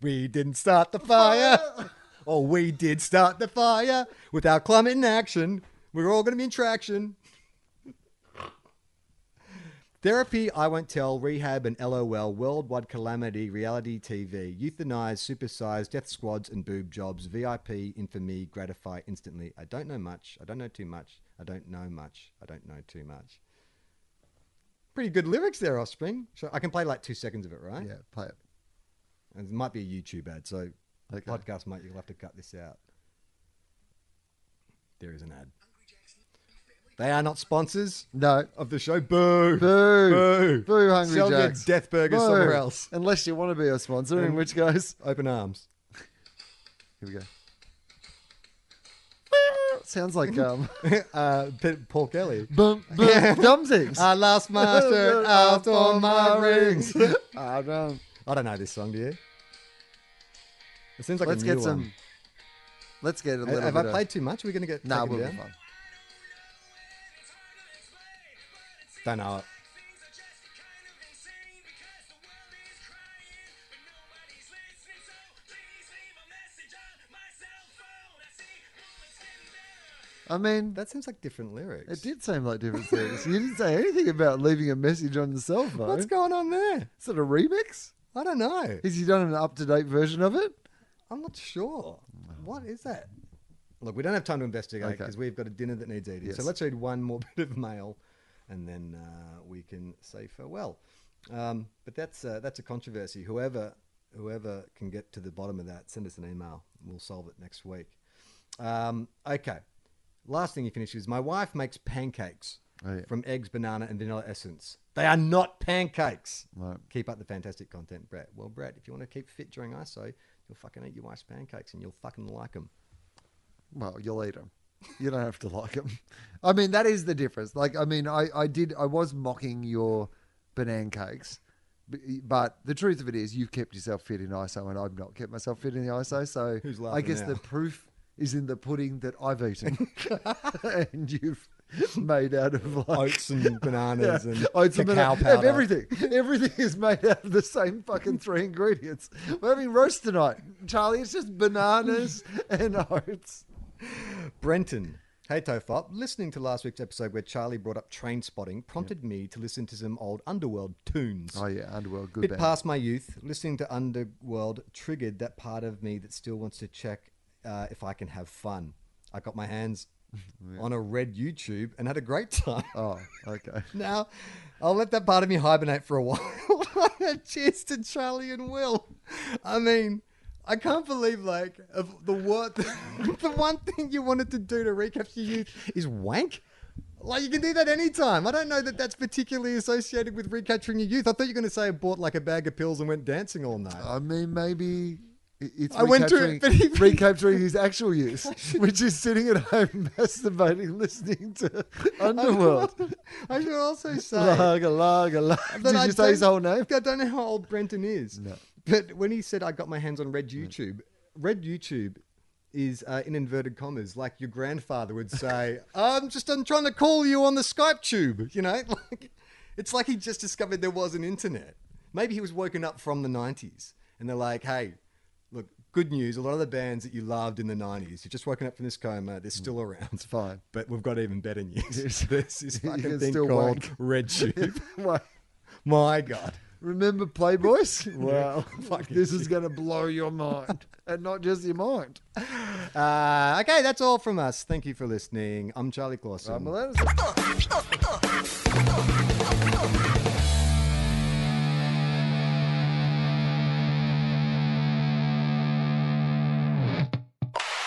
We didn't start the fire. or we did start the fire. Without climate in action, we're all going to be in traction. Therapy, I won't tell, rehab and LOL, worldwide calamity, reality TV, euthanize, supersize, death squads and boob jobs, VIP, infamy, gratify instantly. I don't know much. I don't know too much. I don't know much. I don't know too much. Pretty good lyrics there, Offspring. So I can play like two seconds of it, right? Yeah, play it. And it might be a YouTube ad, so Okay. podcast might you'll have to cut this out. There is an ad. They are not sponsors No. of the show. Boo! Boo. Boo! Boo, Hungry Sell your Jacks. death burgers Boo. somewhere else. Unless you want to be a sponsor, in which case. Open arms. Here we go. Sounds like um, uh, Paul Kelly. bum, bum, dumsings. I lost my shirt out on my rings. I don't. I don't know this song, do you? It seems like Let's a new get some. one. Let's get a little have I of- played too much? We're we going to get Nah, we'll be fine. Don't know it. I mean, That seems like different lyrics. it did seem like different lyrics. You didn't say anything about leaving a message on the cell phone. What's going on there? Is it a remix? I don't know. Has he done an up to date version of it? I'm not sure. What is that? Look, we don't have time to investigate Okay. because we've got a dinner that needs eating. So let's read one more bit of mail, and then uh, we can say farewell. Um, but that's uh, that's a controversy. Whoever whoever can get to the bottom of that, send us an email. We'll solve it next week. Um, okay. Last thing you finish is my wife makes pancakes Oh, yeah. from eggs, banana, and vanilla essence. They are not pancakes. Right. Keep up the fantastic content, Brett. Well, Brett, if you want to keep fit during ISO, you'll fucking eat your wife's pancakes and you'll fucking like them. Well, you'll eat them. You don't have to like them. I mean, that is the difference. Like, I mean, I, I did, I was mocking your banana cakes, but the truth of it is, you've kept yourself fit in ISO, and I've not kept myself fit in the ISO. So I guess now? the proof is in the pudding that I've eaten, and you've made out of like Oats and bananas and Oats and banana- powder. Everything. Everything is made out of the same fucking three ingredients. We're having roast tonight. Charlie, it's just bananas and oats. Brenton. Hey Tofop, listening to last week's episode where Charlie brought up Trainspotting prompted me to listen to some old Underworld tunes. Oh, yeah. Underworld, good Bit band. past my youth, listening to Underworld triggered that part of me that still wants to check uh, if I can have fun. I got my hands on a red YouTube and had a great time. Oh, okay. Now, I'll let that part of me hibernate for a while. Cheers to Charlie and Wil. I mean, I can't believe like of the what the one thing you wanted to do to recapture youth is wank. Like you can do that anytime. I don't know that that's particularly associated with recapturing your youth. I thought you were going to say I bought like a bag of pills and went dancing all night. I mean, maybe it's I went to- he- recapturing his actual use, which is sitting at home masturbating, listening to Underworld. I should also say laga, laga. that Did I you say his whole name? I don't know how old Brenton is. No. But when he said I got my hands on Red YouTube, Red YouTube is uh, in inverted commas, like your grandfather would say, "I'm just I'm trying to call you on the Skype tube." You know, like it's like he just discovered there was an internet. Maybe he was woken up from the '90s, and they're like, "Hey, look." Good news. A lot of the bands that you loved in the 90s, you've just woken up from this coma. They're still around. It's fine. But we've got even better news. this is You fucking can thing still called wank. Red Tube. My God. remember Playboys? Well, Fucking this is going to blow your mind, and not just your mind. Uh, okay, that's all from us. Thank you for listening. I'm Charlie Clausen. Right, well,